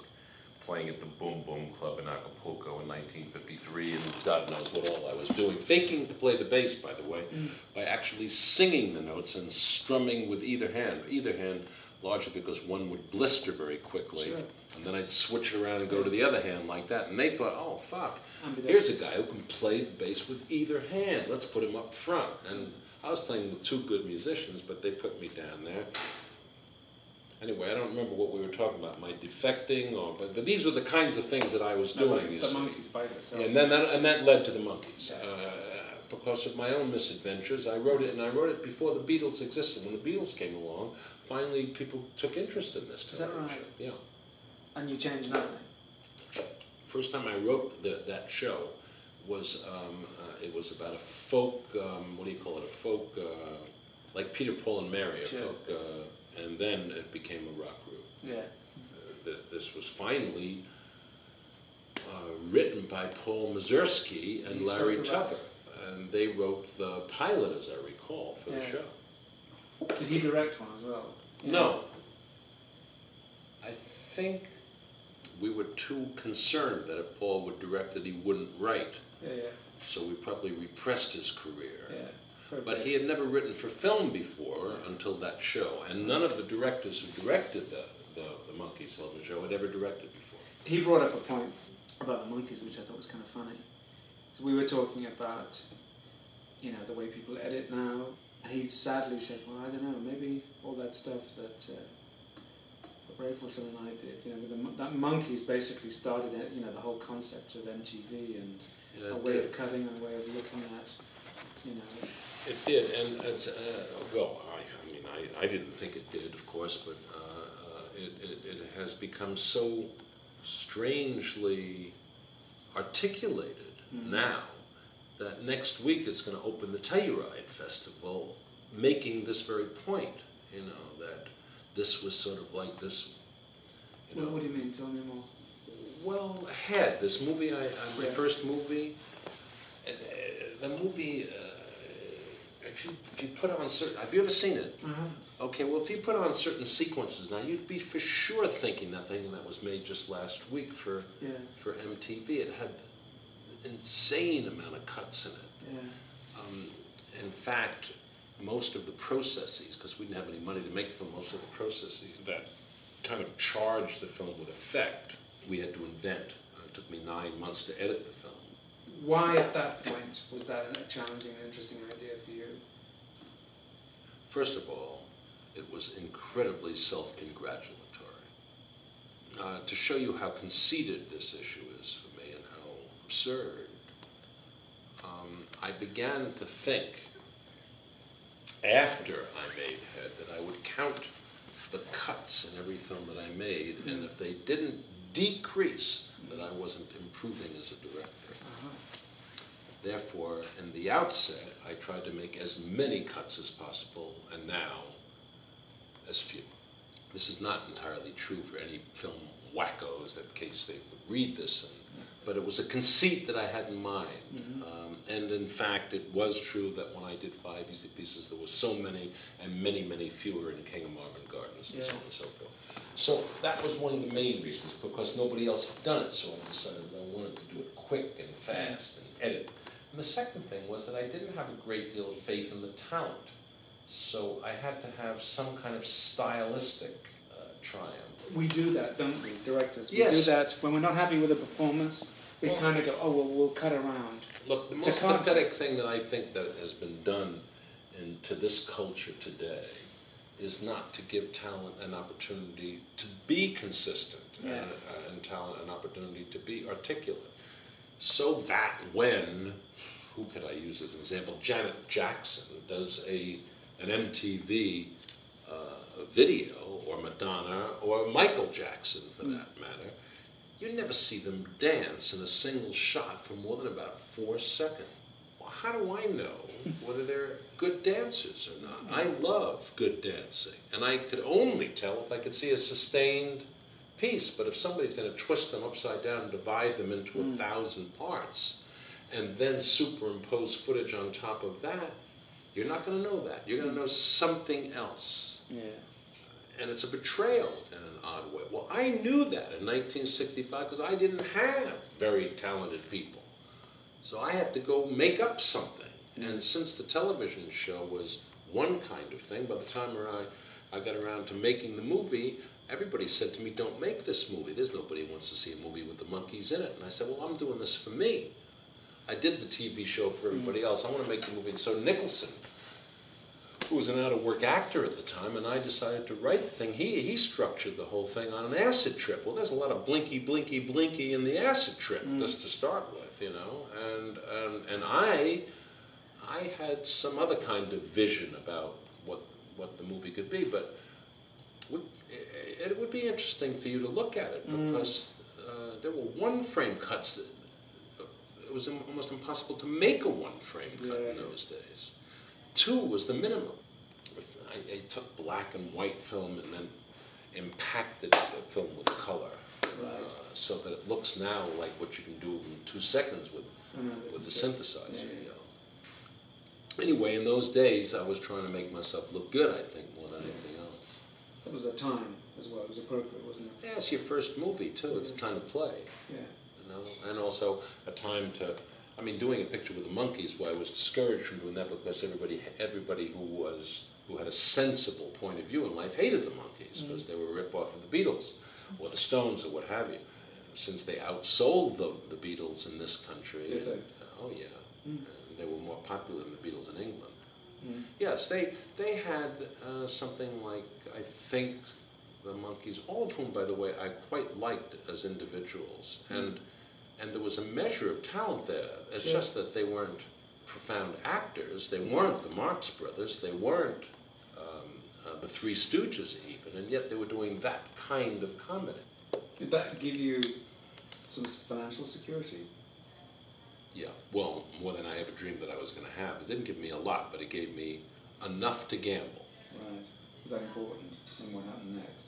Playing at the Boom Boom Club in Acapulco in 1953, and God knows what all I was doing. Faking to play the bass, by the way, by actually singing the notes and strumming with either hand. Either hand, largely because one would blister very quickly. Sure. And then I'd switch it around and go to the other hand like that. And they thought, oh, fuck, here's a guy who can play the bass with either hand. Let's put him up front. And I was playing with two good musicians, but they put me down there. Anyway, I don't remember what we were talking about, my defecting, or but, but these were the kinds of things that I was No, doing. you the Monkees by themselves. And then that, and that led to the Monkees. Yeah. Uh, because of my own misadventures. I wrote it, and I wrote it before the Beatles existed. When the Beatles came along, finally people took interest in this Is that right? show. Yeah. And you changed nothing. First time I wrote the, that show was um, uh, it was about a folk. Um, what do you call it? A folk, uh, like Peter, Paul, and Mary. A Sure. folk, uh, and then it became a rock group. Yeah. Uh, th- this was finally uh, written by Paul Mazursky and You Larry Tucker, and they wrote the pilot, as I recall, for the show. Did he direct one as well? Yeah. No. I think we were too concerned that if Paul would direct it, he wouldn't write. Yeah, yeah, So we probably repressed his career. yeah. But he had never written for film before until that show, and none of the directors who directed the, the, the Monkees television show had ever directed before. he brought up a point about the Monkees, which I thought was kind of funny. So we were talking about, you know, the way people edit now, and he sadly said, "Well, I don't know, maybe all that stuff that uh, Rafelson and I did, you know, the, that Monkees basically started, you know, the whole concept of MTV and Yeah, a way did. of cutting and a way of looking at, you know, It did, and it's, uh, well, I, I mean, I, I didn't think it did, of course, but uh, uh, it, it, it has become so strangely articulated Mhm. now that next week it's going to open the Telluride Festival, making this very point, you know, that this was sort of like this, you know. what, do you mean? Tell me more. Well, Head, this movie, I, uh, my Yeah. first movie, and, uh, the movie, uh, if you, if you put on certain, have you ever seen it? Haven't. Okay, well, if you put on certain sequences now, you'd be for sure thinking that thing that was made just last week for, Yeah, for MTV. It had insane amount of cuts in it. yeah. Um, in fact, most of the processes, because we didn't have any money to make the film, most of the processes that kind of charged the film with effect, we had to invent. Uh, it took me nine months to edit the film. Why at that point was that a challenging and interesting idea for you? First of all, it was incredibly self-congratulatory. Uh, to show you how conceited this issue is for me and how absurd, um, I began to think after I made Head that I would count the cuts in every film that I made, and if they didn't decrease, that I wasn't improving as a director. Therefore, in the outset, I tried to make as many cuts as possible, and now as few. This is not entirely true for any film wackos that case they would read this, and, but it was a conceit that I had in mind. Um, and in fact, it was true that when I did Five Easy Pieces, there were so many and many, many fewer in King of Marvin Gardens and so on and so forth. So that was one of the main reasons, because nobody else had done it, so I decided I wanted to do it quick and fast and edit. And the second thing was that I didn't have a great deal of faith in the talent. So I had to have some kind of stylistic uh, triumph. We do that, don't we, directors? We Yes. do that when we're not happy with a performance. We Well- kind of go, oh well, we'll cut around. Look, the It's a most concept. pathetic thing that I think that has been done into this culture today is not to give talent an opportunity to be consistent Yeah. and, uh, and talent an opportunity to be articulate. So that when, who could I use as an example? Janet Jackson does a an MTV uh, video, or Madonna, or Michael Jackson for that matter, you never see them dance in a single shot for more than about four seconds. Well, how do I know whether they're good dancers or not? I love good dancing, and I could only tell if I could see a sustained piece. But if somebody's going to twist them upside down and divide them into a hmm. thousand parts, and then superimpose footage on top of that, you're not going to know that. You're going to hmm. know something else Yeah. and it's a betrayal in an odd way. Well, I knew that in 1965 because I didn't have very talented people. So I had to go make up something. Hmm. And since the television show was one kind of thing, by the time I, I got around to making the movie, everybody said to me, Don't make this movie. There's nobody who wants to see a movie with the Monkees in it. And I said, Well, I'm doing this for me. I did the TV show for everybody else. I want to make the movie. And so Nicholson, who was an out of work actor at the time, and I decided to write the thing. He, he structured the whole thing on an acid trip. Well, there's a lot of blinky, blinky, blinky in the acid trip, mm. just to start with, you know. And, and, and I I had some other kind of vision about what what the movie could be, but it, would be interesting for you to look at it because uh, there were one frame cuts that it was almost impossible to make a one frame cut in those days. Two was the minimum. I, I took black and white film and then impacted the film with color. Right. Uh, so that it looks now like what you can do in two seconds with know, with the synthesizer. Yeah, yeah. You know. Anyway, in those days, I was trying to make myself look good. I think more than anything else. That was a time as well. It was appropriate, wasn't it? Yeah, it's your first movie too. It's a time to play, Yeah. you know, and also a time to. I mean, doing a picture with the Monkees. Why I was discouraged from doing that because everybody, everybody who was who had a sensible point of view in life hated the Monkees because they were a rip off of the Beatles or the Stones or what have you. Since they outsold the, the Beatles in this country, Did they? and- oh yeah, and they were more popular than the Beatles in England. Mm. Yes, they they had uh, something like I think the Monkees, all of whom, by the way, I quite liked as individuals, and and there was a measure of talent there. It's Sure. just that they weren't profound actors. They weren't the Marx Brothers. They weren't um, uh, the Three Stooges even, and yet they were doing that kind of comedy. Did that give you some financial security? Yeah, well, more than I ever dreamed that I was going to have. It didn't give me a lot, but it gave me enough to gamble. Right. Was that important? And what happened next?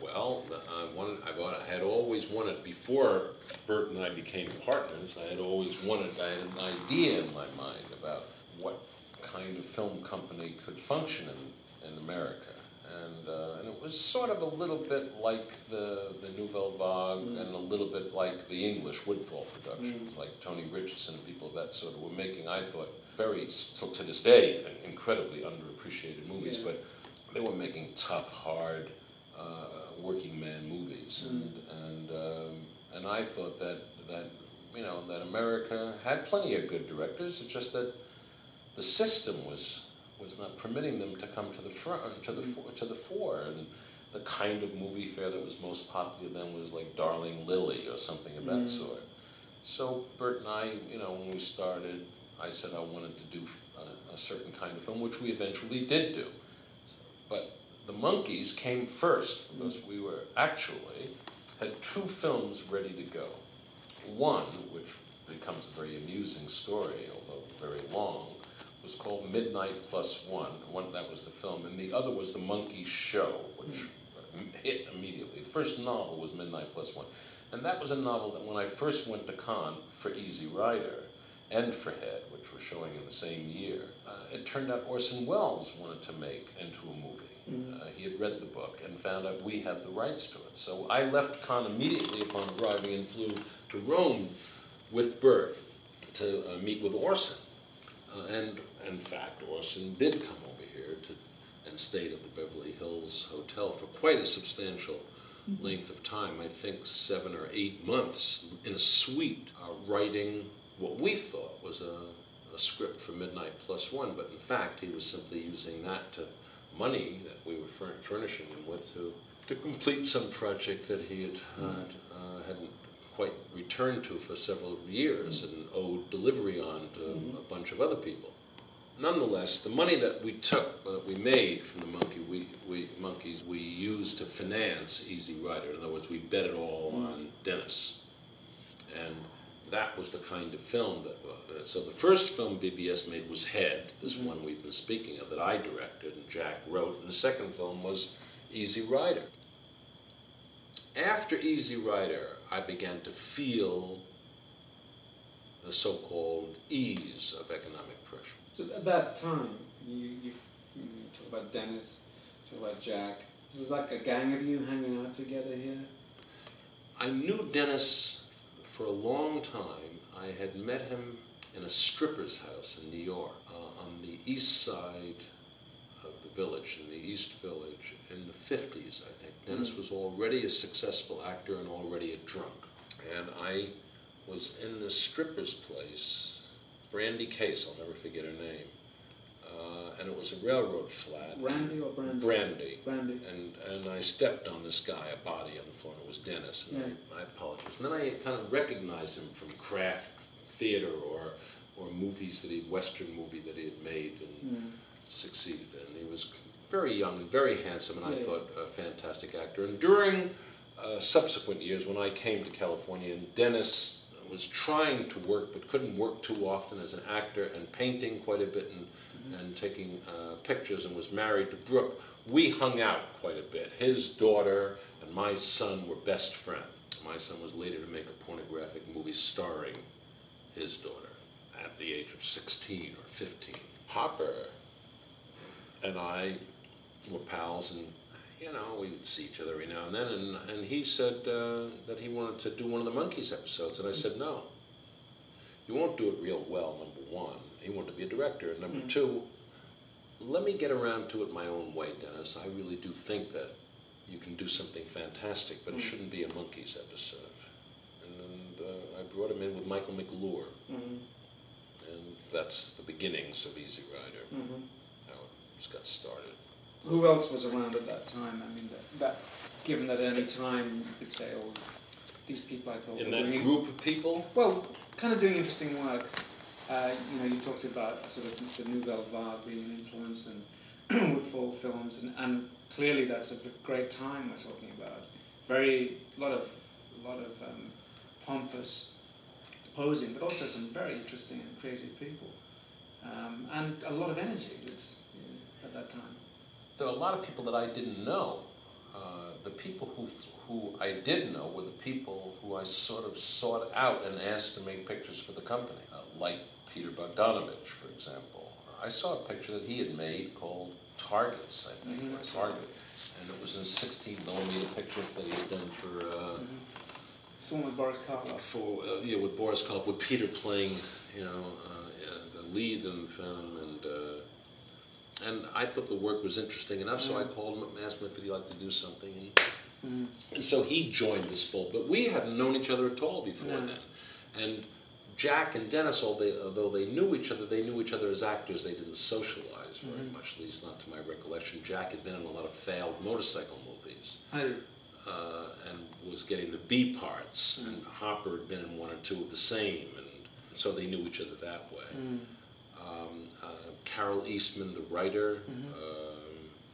Well, I wanted, I had always wanted, before Bert and I became partners, I had always wanted, I had an idea in my mind about what kind of film company could function in, in America. And, uh, and it was sort of a little bit like the, the Nouvelle Vague and a little bit like the English Woodfall productions, like Tony Richardson and people of that sort were making, I thought, very, still to this day, incredibly underappreciated movies, Yeah. but they were making tough, hard, uh, working man movies, hmm. and and um, and I thought that that you know that America had plenty of good directors. It's just that the system was was not permitting them to come to the front to the hmm. fo- to the fore, and the kind of movie fare that was most popular then was like Darling Lili or something of that hmm. sort. So Bert and I, you know, when we started, I said I wanted to do a, a certain kind of film, which we eventually did do. But the monkeys came first because we were actually had two films ready to go. One, which becomes a very amusing story, although very long, was called Midnight Plus One. One that was the film, and the other was the Monkey Show, which hit immediately. The first novel was Midnight Plus One, and that was a novel that when I first went to Cannes for Easy Rider and for Head, which were showing in the same year, uh, it turned out Orson Welles wanted to make into a movie. Uh, he had read the book and found out we had the rights to it. So I left Cannes immediately upon arriving and flew to Rome with Bert to uh, meet with Orson. Uh, and in fact, Orson did come over here to, and stayed at the Beverly Hills Hotel for quite a substantial length of time. I think seven or eight months in a suite, uh, writing what we thought was a, a script for Midnight Plus One. But in fact, he was simply using that to money that we were fur- furnishing him with to, to complete some project that he had uh, uh, hadn't quite returned to for several years and owed delivery on to a bunch of other people. Nonetheless, the money that we took, that we made from the monkey, we, we Monkees, we used to finance Easy Rider. In other words, we bet it all on Dennis, and that was the kind of film that. Uh, so the first film BBS made was Head, this one we've been speaking of that I directed and Jack wrote, and the second film was Easy Rider. After Easy Rider, I began to feel the so-called ease of economic pressure. So at that time, you, you, you talk about Dennis, talk about Jack. This is like a gang of you hanging out together here. I knew Dennis for a long time. I had met him in a stripper's house in New York uh, on the east side of the village, in the East Village, in the 50s, I think. Dennis was already a successful actor and already a drunk. And I was in this stripper's place, Brandy Case, I'll never forget her name. Uh, and it was a railroad flat. Randy or Brandy? Brandy. Brandy. And, and I stepped on this guy, a body on the floor, and it was Dennis, and I, I apologized. And then I kind of recognized him from Kraft theater or, or movies that he Western movie that he had made and Mm. succeeded in. He was very young and very handsome, and I Yeah, yeah. thought a fantastic actor. And during uh, subsequent years, when I came to California, and Dennis was trying to work but couldn't work too often as an actor and painting quite a bit and, and taking uh, pictures and was married to Brooke, we hung out quite a bit. His daughter and my son were best friends. My son was later to make a pornographic movie starring his daughter at the age of 16 or 15. Hopper and I were pals, and you know we would see each other every now and then. And, and he said uh, that he wanted to do one of the Monkees episodes, and I said no. You won't do it real well. Number one, he wanted to be a director, and number two, let me get around to it my own way, Dennis. I really do think that you can do something fantastic, but it shouldn't be a Monkees episode. And then uh, I brought him in with Michael McClure, Mhm. and that's the beginnings of Easy Rider, Mhm. how it just got started. Who else was around at that time? I mean, that, that given that at any time you could say, oh, these people I thought In that group of people, well, kind of doing interesting work. Uh, you know, you talked about sort of the Nouvelle Vague being an influence and Woodfall films, and, and clearly that's a great time we're talking about. Very lot of a lot of um, pompous posing, but also some very interesting and creative people, um, and a lot of energy that's, you know, at that time. there are a lot of people that I didn't know. Uh, the people who who I did know were the people who I sort of sought out and asked to make pictures for the company, uh, like Peter Bogdanovich, for example. I saw a picture that he had made called Targets, I think, Mhm. or Target, and it was a 16 millimeter picture that he had done for. Uh, the one with Boris Karloff. for uh, yeah, with Boris Karloff, with Peter playing, you know, uh, yeah, the lead in the film, and uh, and I thought the work was interesting enough, so I called him up and asked him if he'd like to do something, and, Mm. and so he joined this fold. But we hadn't known each other at all before No. then, and Jack and Dennis, although they, knew each other, they knew each other as actors. They didn't socialize very much, at least not to my recollection. Jack had been in a lot of failed motorcycle movies I uh, and was getting the B parts, and Hopper had been in one or two of the same, and so they knew each other that way. Um, uh, Carole Eastman, the writer, um, I'm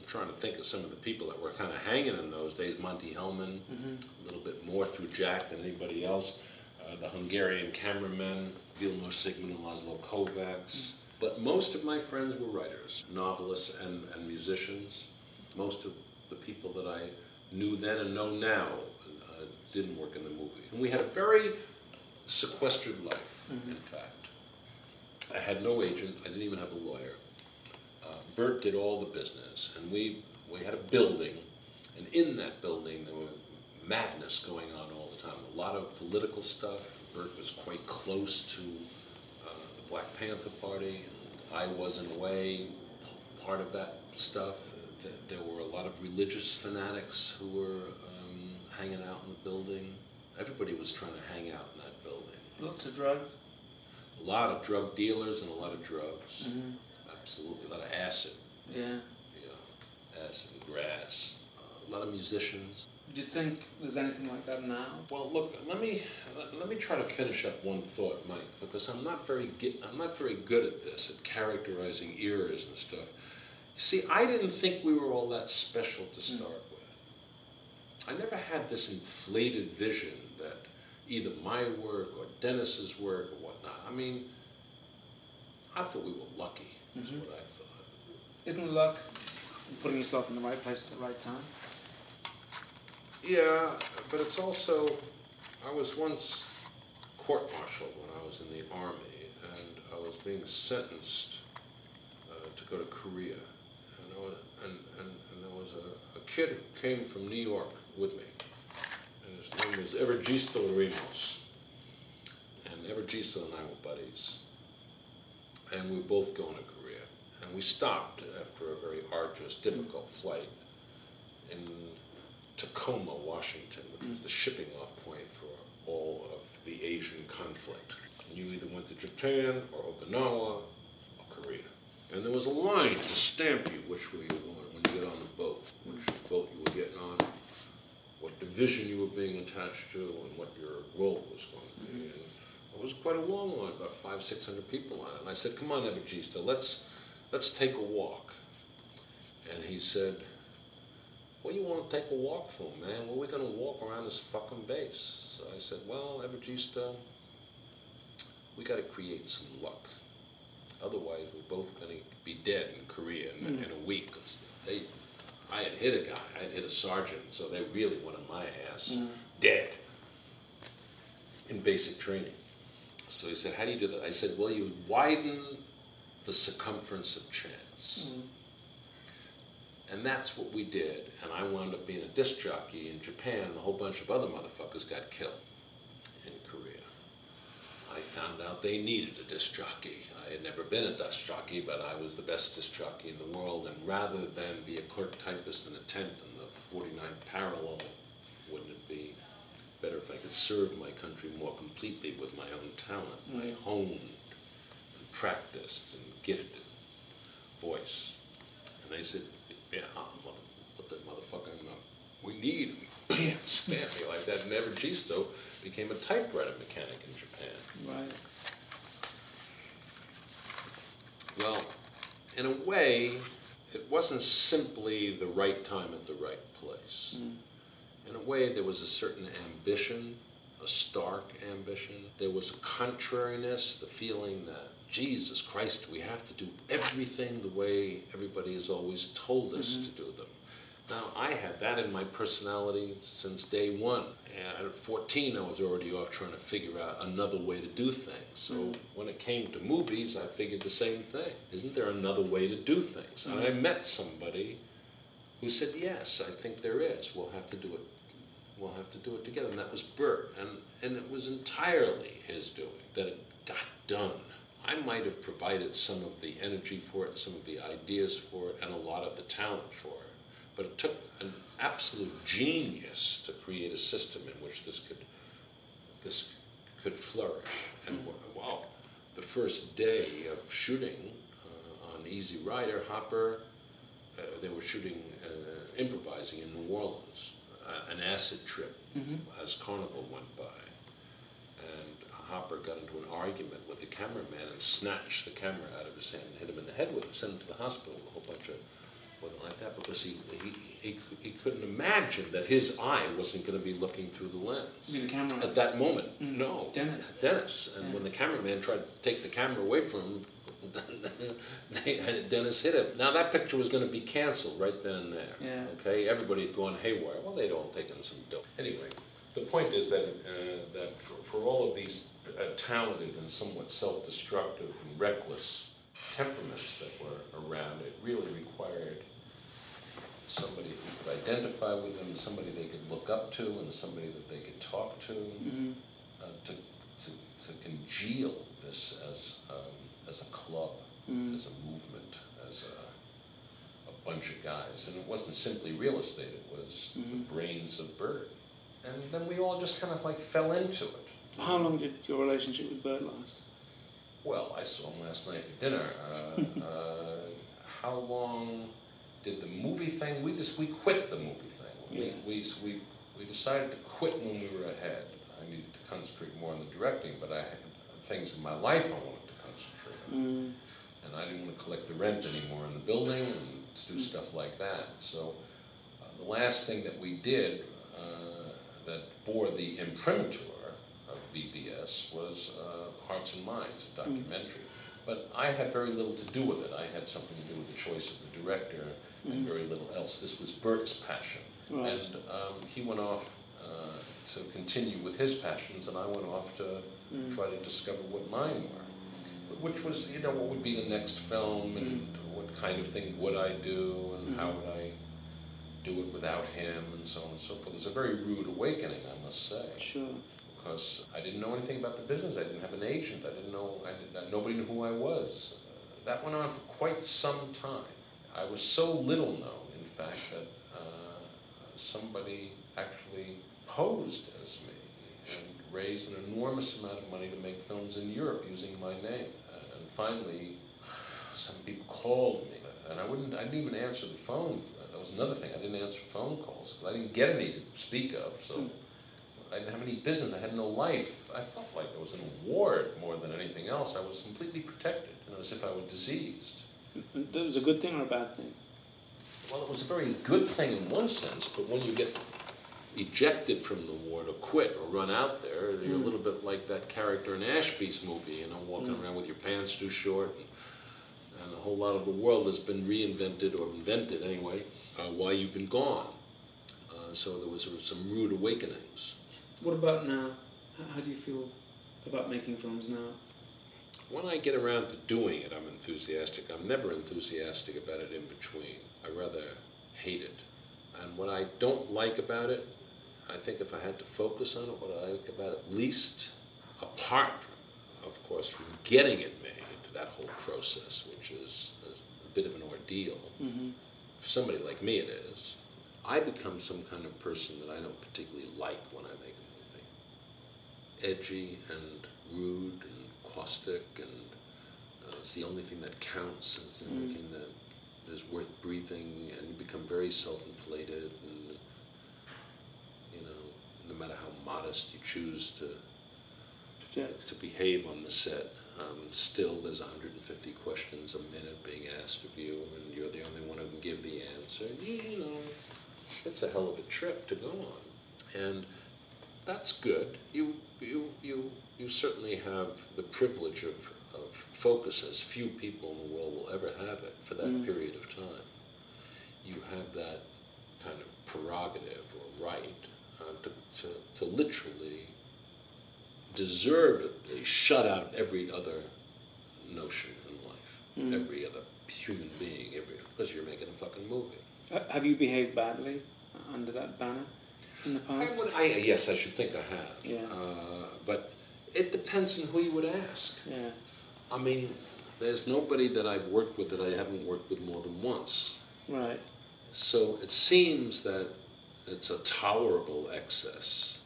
trying to think of some of the people that were kind of hanging in those days. Monte Hellman, a little bit more through Jack than anybody else. Uh, the Hungarian cameramen, Vilmos Zsigmond and Laszlo Kovacs. But most of my friends were writers, novelists, and, and musicians. Most of the people that I knew then and know now uh, didn't work in the movie. And we had a very sequestered life, in fact. I had no agent. I didn't even have a lawyer. Bert did all the business, and we we had a building, and in that building there was madness going on all the time. A lot of political stuff. Bert was quite close to uh, the Black Panther Party, and I was in a way p- part of that stuff. Th- There were a lot of religious fanatics who were um, hanging out in the building. Everybody was trying to hang out in that building Lots of drugs. a lot of drug dealers and a lot of drugs. Mhm. Absolutely, a lot of acid, Yeah. yeah, acid and grass. Uh, a lot of musicians. Do you think there's anything like that now? Well, look, let me let, me try to finish up one thought, Mike, because I'm not very I'm not very good at this at characterizing eras and stuff. See, I didn't think we were all that special to start with. I never had this inflated vision that either my work or Dennis's work or whatnot. I mean, I thought we were lucky. Is what I thought. Isn't luck putting yourself in the right place at the right time? Yeah, but it's also, I was once court-martialed when I was in the army, and I was being sentenced uh, to go to Korea. And, was, and, and, and there was a, a kid who came from New York with me, and his name was Evergisto Ramos. And Evergisto and I were buddies, and we were both going to Korea. And we stopped after a very arduous, difficult flight in Tacoma, Washington, which was the shipping off point for all of the Asian conflict. And you either went to Japan or Okinawa or Korea. And there was a line to stamp you which way you were going when you get on the boat, which boat you were getting on, what division you were being attached to, and what your role was going to be. Mm-hmm. And It was quite a long line, about five, six hundred people on it. And I said, "Come on, Evagista, let's let's take a walk." And he said, "What do you want to take a walk for, man? Well, we're going to walk around this fucking base." So I said, "Well, Evagista, uh, we got to create some luck. Otherwise, we're both going to be dead in Korea in, mm. in a week. They, I had hit a guy, I had hit a sergeant, so they really wanted my ass mm. dead in basic training. So he said, How do you do that? I said, Well, you widen the circumference of chance. Mm. And that's what we did. And I wound up being a disc jockey in Japan, and a whole bunch of other motherfuckers got killed in Korea. I found out they needed a disc jockey. I had never been a disc jockey, but I was the best disc jockey in the world. And rather than be a clerk typist in a tent in the 49th parallel, wouldn't it be better if I could serve my country more completely with my own talent, my mm. honed and practiced and gifted voice? And they said, yeah, mother, put that motherfucker in the, we need him. Bam, stamp me like that. And Evergisto became a typewriter mechanic in Japan. Right. Well, in a way, it wasn't simply the right time at the right place. Mm. In a way, there was a certain ambition, a stark ambition. There was a contrariness, the feeling that, Jesus Christ, we have to do everything the way everybody has always told us mm-hmm. to do them. Now, I had that in my personality since day one. And at 14, I was already off trying to figure out another way to do things. So mm-hmm. when it came to movies, I figured the same thing. Isn't there another way to do things? And I mm-hmm. met somebody who said, Yes, I think there is. We'll have to do it. We'll have to do it together. And that was Bert. And, and it was entirely his doing that it got done. I might have provided some of the energy for it, some of the ideas for it, and a lot of the talent for it. But it took an absolute genius to create a system in which this could this could flourish. And wow, the first day of shooting uh, on Easy Rider, Hopper, uh, they were shooting, uh, improvising in New Orleans, uh, an acid trip as Carnival went by. Hopper got into an argument with the cameraman and snatched the camera out of his hand and hit him in the head with it, sent him to the hospital, a whole bunch of wasn't like that because he, he, he, he couldn't imagine that his eye wasn't going to be looking through the lens. The camera? At that moment, no. Dennis. Dennis. And when the cameraman tried to take the camera away from him, they, Dennis hit him. Now that picture was going to be canceled right then and there. Yeah. Okay, everybody had gone haywire. Well, they'd all taken some dope. Anyway, the point is that uh, that for, for all of these uh, talented and somewhat self-destructive and reckless temperaments that were around, it really required somebody who could identify with them, somebody they could look up to, and somebody that they could talk to, uh, to, to, to congeal this as, um, as a club, as a movement, as a, a bunch of guys. And it wasn't simply real estate, it was the brains of Bert. And then we all just kind of like fell into it. How long did your relationship with Bert last? Well, I saw him last night for dinner. Uh, uh, how long did the movie thing? We just we quit the movie thing. We, Yeah. we, we, we decided to quit when we were ahead. I needed to concentrate more on the directing, but I had things in my life I wanted to concentrate on. Mm. And I didn't want to collect the rent anymore in the building and do stuff like that. So uh, the last thing that we did uh, that bore the imprimatur BBS was uh, Hearts and Minds, a documentary. But I had very little to do with it. I had something to do with the choice of the director and very little else. This was Bert's passion. Right. And um, he went off uh, to continue with his passions, and I went off to try to discover what mine were which was, you know, what would be the next film and what kind of thing would I do and how would I do it without him and so on and so forth. It's a very rude awakening, I must say, Sure. Because I didn't know anything about the business. I didn't have an agent. I didn't know, I did, nobody knew who I was. Uh, that went on for quite some time. I was so little known, in fact, that uh, somebody actually posed as me and raised an enormous amount of money to make films in Europe using my name. Uh, and finally, some people called me, and I wouldn't. I didn't even answer the phone. That was another thing. I didn't answer phone calls because I didn't get any to speak of. So I didn't have any business. I had no life. I felt like I was in a ward more than anything else. I was completely protected, you know, as if I were diseased. That was a good thing or a bad thing? Well, it was a very good thing in one sense, but when you get ejected from the ward or quit or run out there, you're a little bit like that character in Ashby's movie, you know, walking around with your pants too short. And, and a whole lot of the world has been reinvented or invented anyway uh, while you've been gone. Uh, so there was sort of some rude awakenings. What about now? How, do you feel about making films now? When I get around to doing it, I'm enthusiastic. I'm never enthusiastic about it in between. I rather hate it. And what I don't like about it, I think if I had to focus on it, what I like about it least, apart, of course, from getting it made, that whole process, which is, is a bit of an ordeal. Mm-hmm. For somebody like me, it is. I become some kind of person that I don't particularly like when I make a movie. Edgy and rude and caustic, and uh, it's the only thing that counts. and It's the only Mm. thing that is worth breathing, and you become very self-inflated, and you know, no matter how modest you choose to to behave on the set. Um, still, there's 150 questions a minute being asked of you, and you're the only one who can give the answer. You know, it's a hell of a trip to go on, and that's good. You you you you certainly have the privilege of, of focus as few people in the world will ever have it for that Mm. period of time. You have that kind of prerogative or right uh, to, to, to literally deservedly shut out every other notion in life, Mm. every other human being, every because you're making a fucking movie. Uh, have you behaved badly under that banner in the I past? would, I, yes, I should think I have. Yeah. Uh, but it depends on who you would ask. Yeah. I mean, there's nobody that I've worked with that I haven't worked with more than once. Right. So it seems that it's a tolerable excess.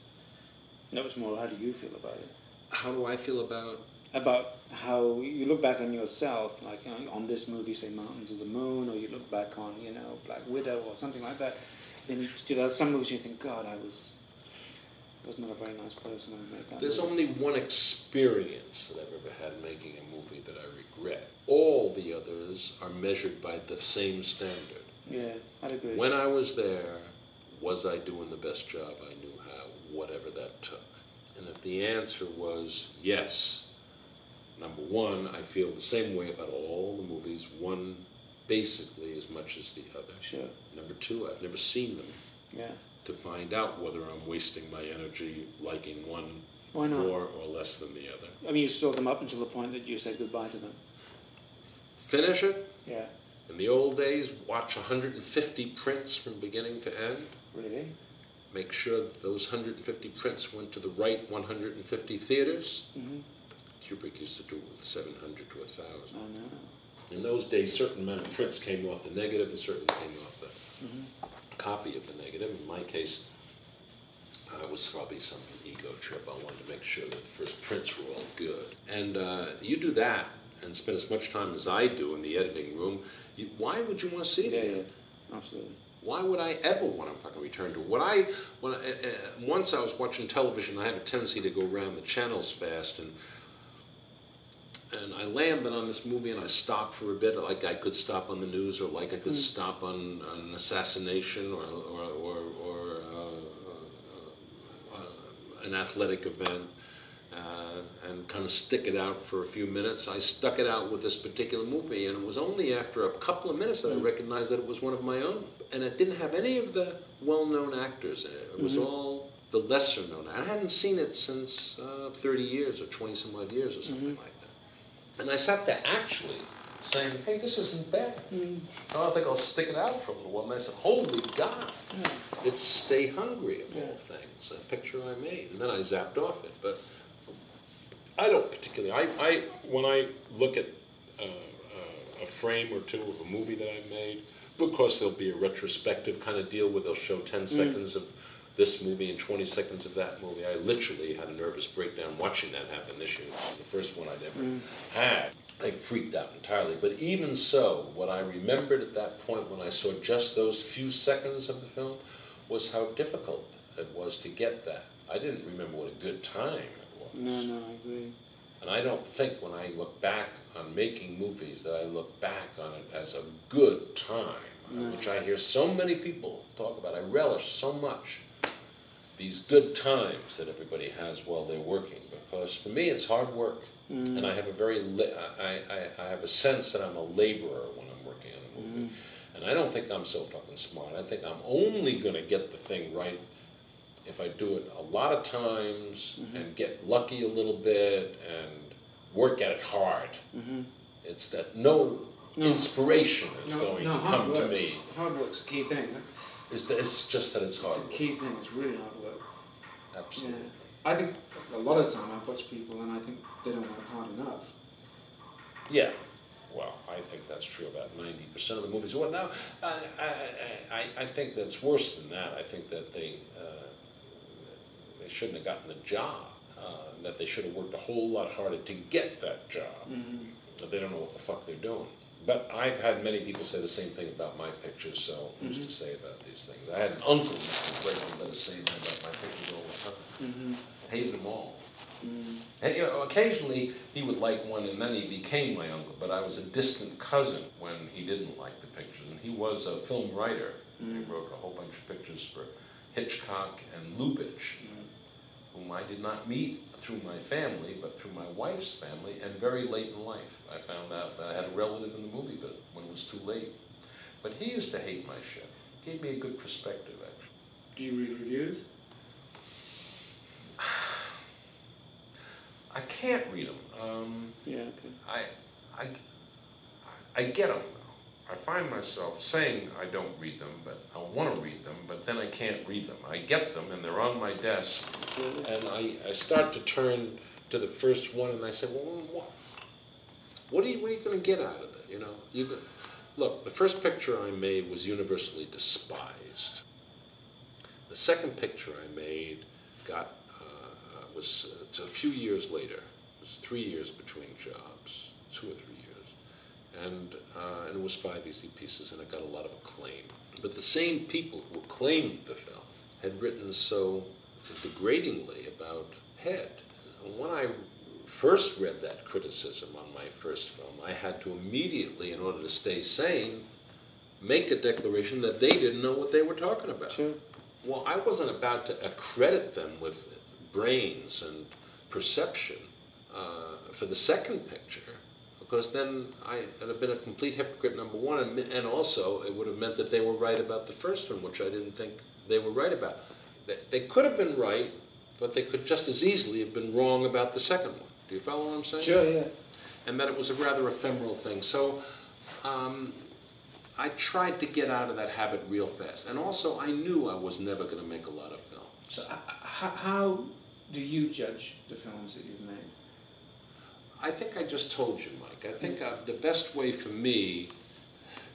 That was more. How do you feel about it? How do I feel about About how you look back on yourself, like you know, on this movie, say Mountains of the Moon, or you look back on you know Black Widow or something like that. You know, some movies you think, God, I was was not a very nice person when I made that. There's movie. only one experience that I've ever had making a movie that I regret. All the others are measured by the same standard. Yeah, I'd agree. When I was there, was I doing the best job I knew how, whatever that took? And if the answer was yes, number one, I feel the same way about all the movies, one basically as much as the other. Sure. Number two, I've never seen them Yeah. to find out whether I'm wasting my energy liking one Why not? more or less than the other. I mean, you saw them up until the point that you said goodbye to them. Finish it. Yeah. In the old days, watch 150 prints from beginning to end. Really? Make sure that those 150 prints went to the right 150 theaters. Mm-hmm. Kubrick used to do it with 700 to 1,000. I know. In those days, certain amount of prints came off the negative and certain came off the Mhm. copy of the negative. In my case, uh, it was probably some ego trip. I wanted to make sure that the first prints were all good. And uh, you do that and spend as much time as I do in the editing room. You, why would you want to see it Yeah, again? yeah. Absolutely. Why would I ever want to fucking return to it? When I, when I, uh, once I was watching television, I have a tendency to go around the channels fast, and and I landed on this movie, and I stopped for a bit, like I could stop on the news, or like I could stop on, on an assassination, or or or, or uh, uh, an athletic event. Uh, and kind of stick it out for a few minutes. I stuck it out with this particular movie, and it was only after a couple of minutes that I recognized that it was one of my own. And it didn't have any of the well known actors in it, it was all the lesser known. I hadn't seen it since uh, 30 years or 20 some odd years or something like that. And I sat there actually saying, hey, this isn't bad. Oh, I think I'll stick it out for a little while. And I said, holy God, it's Stay Hungry of all things, a picture I made. And then I zapped off it. But I don't particularly. I, I when I look at uh, uh, a frame or two of a movie that I made, because there'll be a retrospective kind of deal where they'll show ten seconds of this movie and twenty seconds of that movie. I literally had a nervous breakdown watching that happen this year. This was the first one I'd ever mm. had. I freaked out entirely. But even so, what I remembered at that point when I saw just those few seconds of the film was how difficult it was to get that. I didn't remember what a good time it was. No, no, I agree. And I don't think when I look back on making movies that I look back on it as a good time, No. which I hear so many people talk about. I relish so much these good times that everybody has while they're working because for me it's hard work. Mm. And I have a very, li- I, I, I have a sense that I'm a laborer when I'm working on a movie. And I don't think I'm so fucking smart. I think I'm only going to get the thing right if I do it a lot of times and get lucky a little bit and work at it hard. Mhm. It's that no, No. inspiration is No, going no, to come to me. Hard work's a key thing. it's, it's just that it's hard. It's a key thing. It's really hard Absolutely. Yeah. I think a lot of time I watch people and I think they don't work hard enough. Yeah. Well, I think that's true about ninety percent of the movies. Well, now, I, I, I, I think that's worse than that. I think that they, uh, they shouldn't have gotten the job. Uh, that they should have worked a whole lot harder to get that job. But they don't know what the fuck they're doing. But I've had many people say the same thing about my pictures. So who's to say about these things? I had an uncle who was right on the same thing about my pictures all the time. Mm-hmm. Hated them all. Mm. And, you know, occasionally he would like one, and then he became my uncle. But I was a distant cousin when he didn't like the pictures, and he was a film writer. He wrote a whole bunch of pictures for Hitchcock and Lubitsch, whom I did not meet through my family, but through my wife's family, and very late in life. I found out that I had a relative in the movie, but when it was too late. But he used to hate my shit. Gave me a good perspective, actually. Do you read reviews? I can't read them. Um, Yeah. Okay. I, I, I get them. I find myself saying I don't read them, but I want to read them, but then I can't read them. I get them and they're on my desk, and I, I start to turn to the first one and I say, well, what, what are you, what are you going to get out of it? You know, you look, the first picture I made was universally despised. The second picture I made got uh, was it's a few years later. It was three years between jobs, two or three years, and uh, and it was five easy pieces, and it got a lot of acclaim. But the same people who acclaimed the film had written so degradingly about Head. When I first read that criticism on my first film, I had to immediately, in order to stay sane, make a declaration that they didn't know what they were talking about. sure. Well, I wasn't about to accredit them with brains and perception uh, for the second picture, because then I would have been a complete hypocrite, number one, and, and also it would have meant that they were right about the first one, which I didn't think they were right about. They, they could have been right, but they could just as easily have been wrong about the second one. Do you follow what I'm saying? Sure. Yeah. and that it was a rather ephemeral thing. So um, I tried to get out of that habit real fast. And also, I knew I was never going to make a lot of film. So, uh, how do you judge the films that you've made? I think I just told you, Mike. I think uh, the best way for me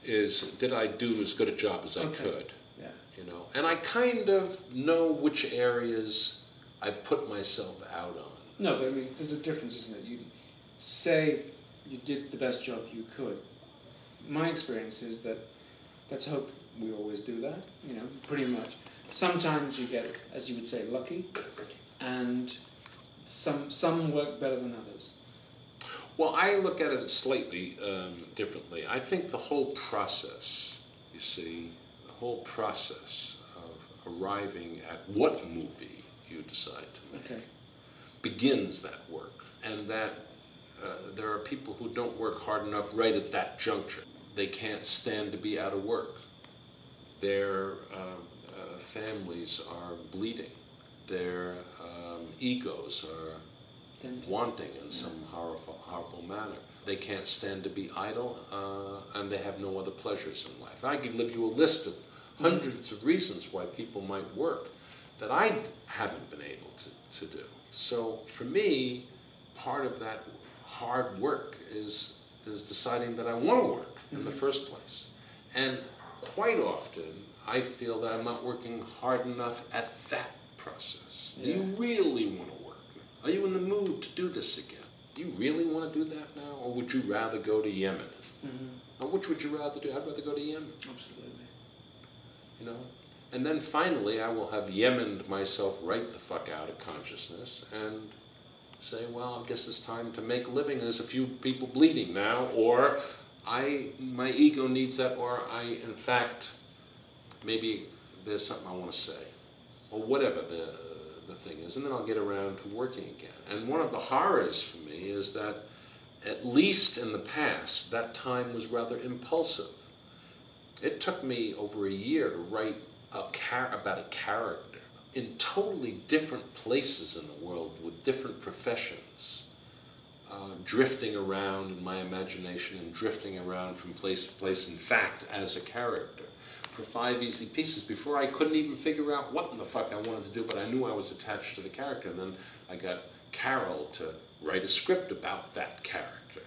is did I do as good a job as I Okay. could? Yeah. You know, and I kind of know which areas I put myself out on. No, but I mean, there's a difference, isn't it? You say you did the best job you could. My experience is that let's hope we always do that. You know, pretty much. Sometimes you get, as you would say, lucky, and some some work better than others. Well, I look at it slightly um, differently. I think the whole process, you see, the whole process of arriving at what movie you decide to make Okay. begins that work. And that uh, there are people who don't work hard enough right at that juncture. They can't stand to be out of work. Their uh, uh, families are bleeding. Their um, egos are Wanting in some horrible, horrible manner. They can't stand to be idle, uh, and they have no other pleasures in life. I could give you a list of hundreds of reasons why people might work that I haven't been able to, to do. So for me, part of that hard work is, is deciding that I want to work in the first place. And quite often, I feel that I'm not working hard enough at that process. Do you really want to? Are you in the mood to do this again? Do you really want to do that now? Or would you rather go to Yemen? Mhm. Now, which would you rather do? I'd rather go to Yemen, Absolutely. you know? And then finally, I will have Yemened myself right the fuck out of consciousness and say, well, I guess it's time to make a living. There's a few people bleeding now, or I, my ego needs that, or I, in fact, maybe there's something I want to say, or whatever the, the thing is, and then I'll get around to working again. And one of the horrors for me is that, at least in the past, that time was rather impulsive. It took me over a year to write a char- about a character in totally different places in the world with different professions, uh, drifting around in my imagination and drifting around from place to place, in fact, as a character. For five easy pieces before I couldn't even figure out what in the fuck I wanted to do, but I knew I was attached to the character. And then I got Carole to write a script about that character.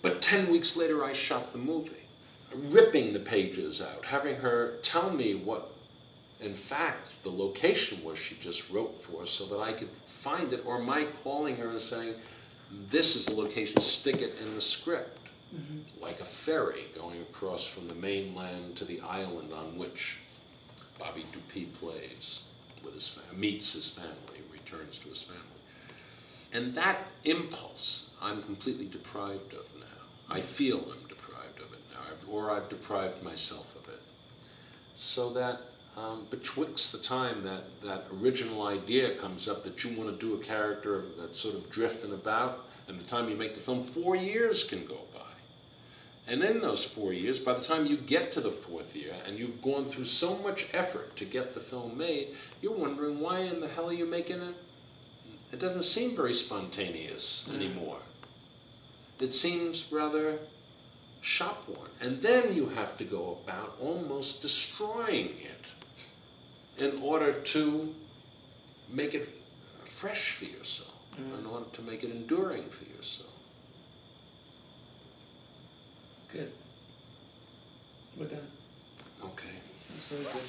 But 10 weeks later, I shot the movie, ripping the pages out, having her tell me what in fact, the location was she just wrote for so that I could find it, or my calling her and saying, This is the location, stick it in the script. Mm-hmm. Like a ferry going across from the mainland to the island on which Bobby Dupea plays with his fam- meets his family, returns to his family. And that impulse I'm completely deprived of now. I feel I'm deprived of it now, or I've deprived myself of it. So that um, betwixt the time that that original idea comes up that you want to do a character that's sort of drifting about and the time you make the film, four years can go. And in those four years, by the time you get to the fourth year and you've gone through so much effort to get the film made, you're wondering why in the hell are you making it? It doesn't seem very spontaneous mm. anymore. It seems rather shop worn. And then you have to go about almost destroying it in order to make it fresh for yourself, mm. in order to make it enduring for yourself. Good. We're done. Okay. That's very good.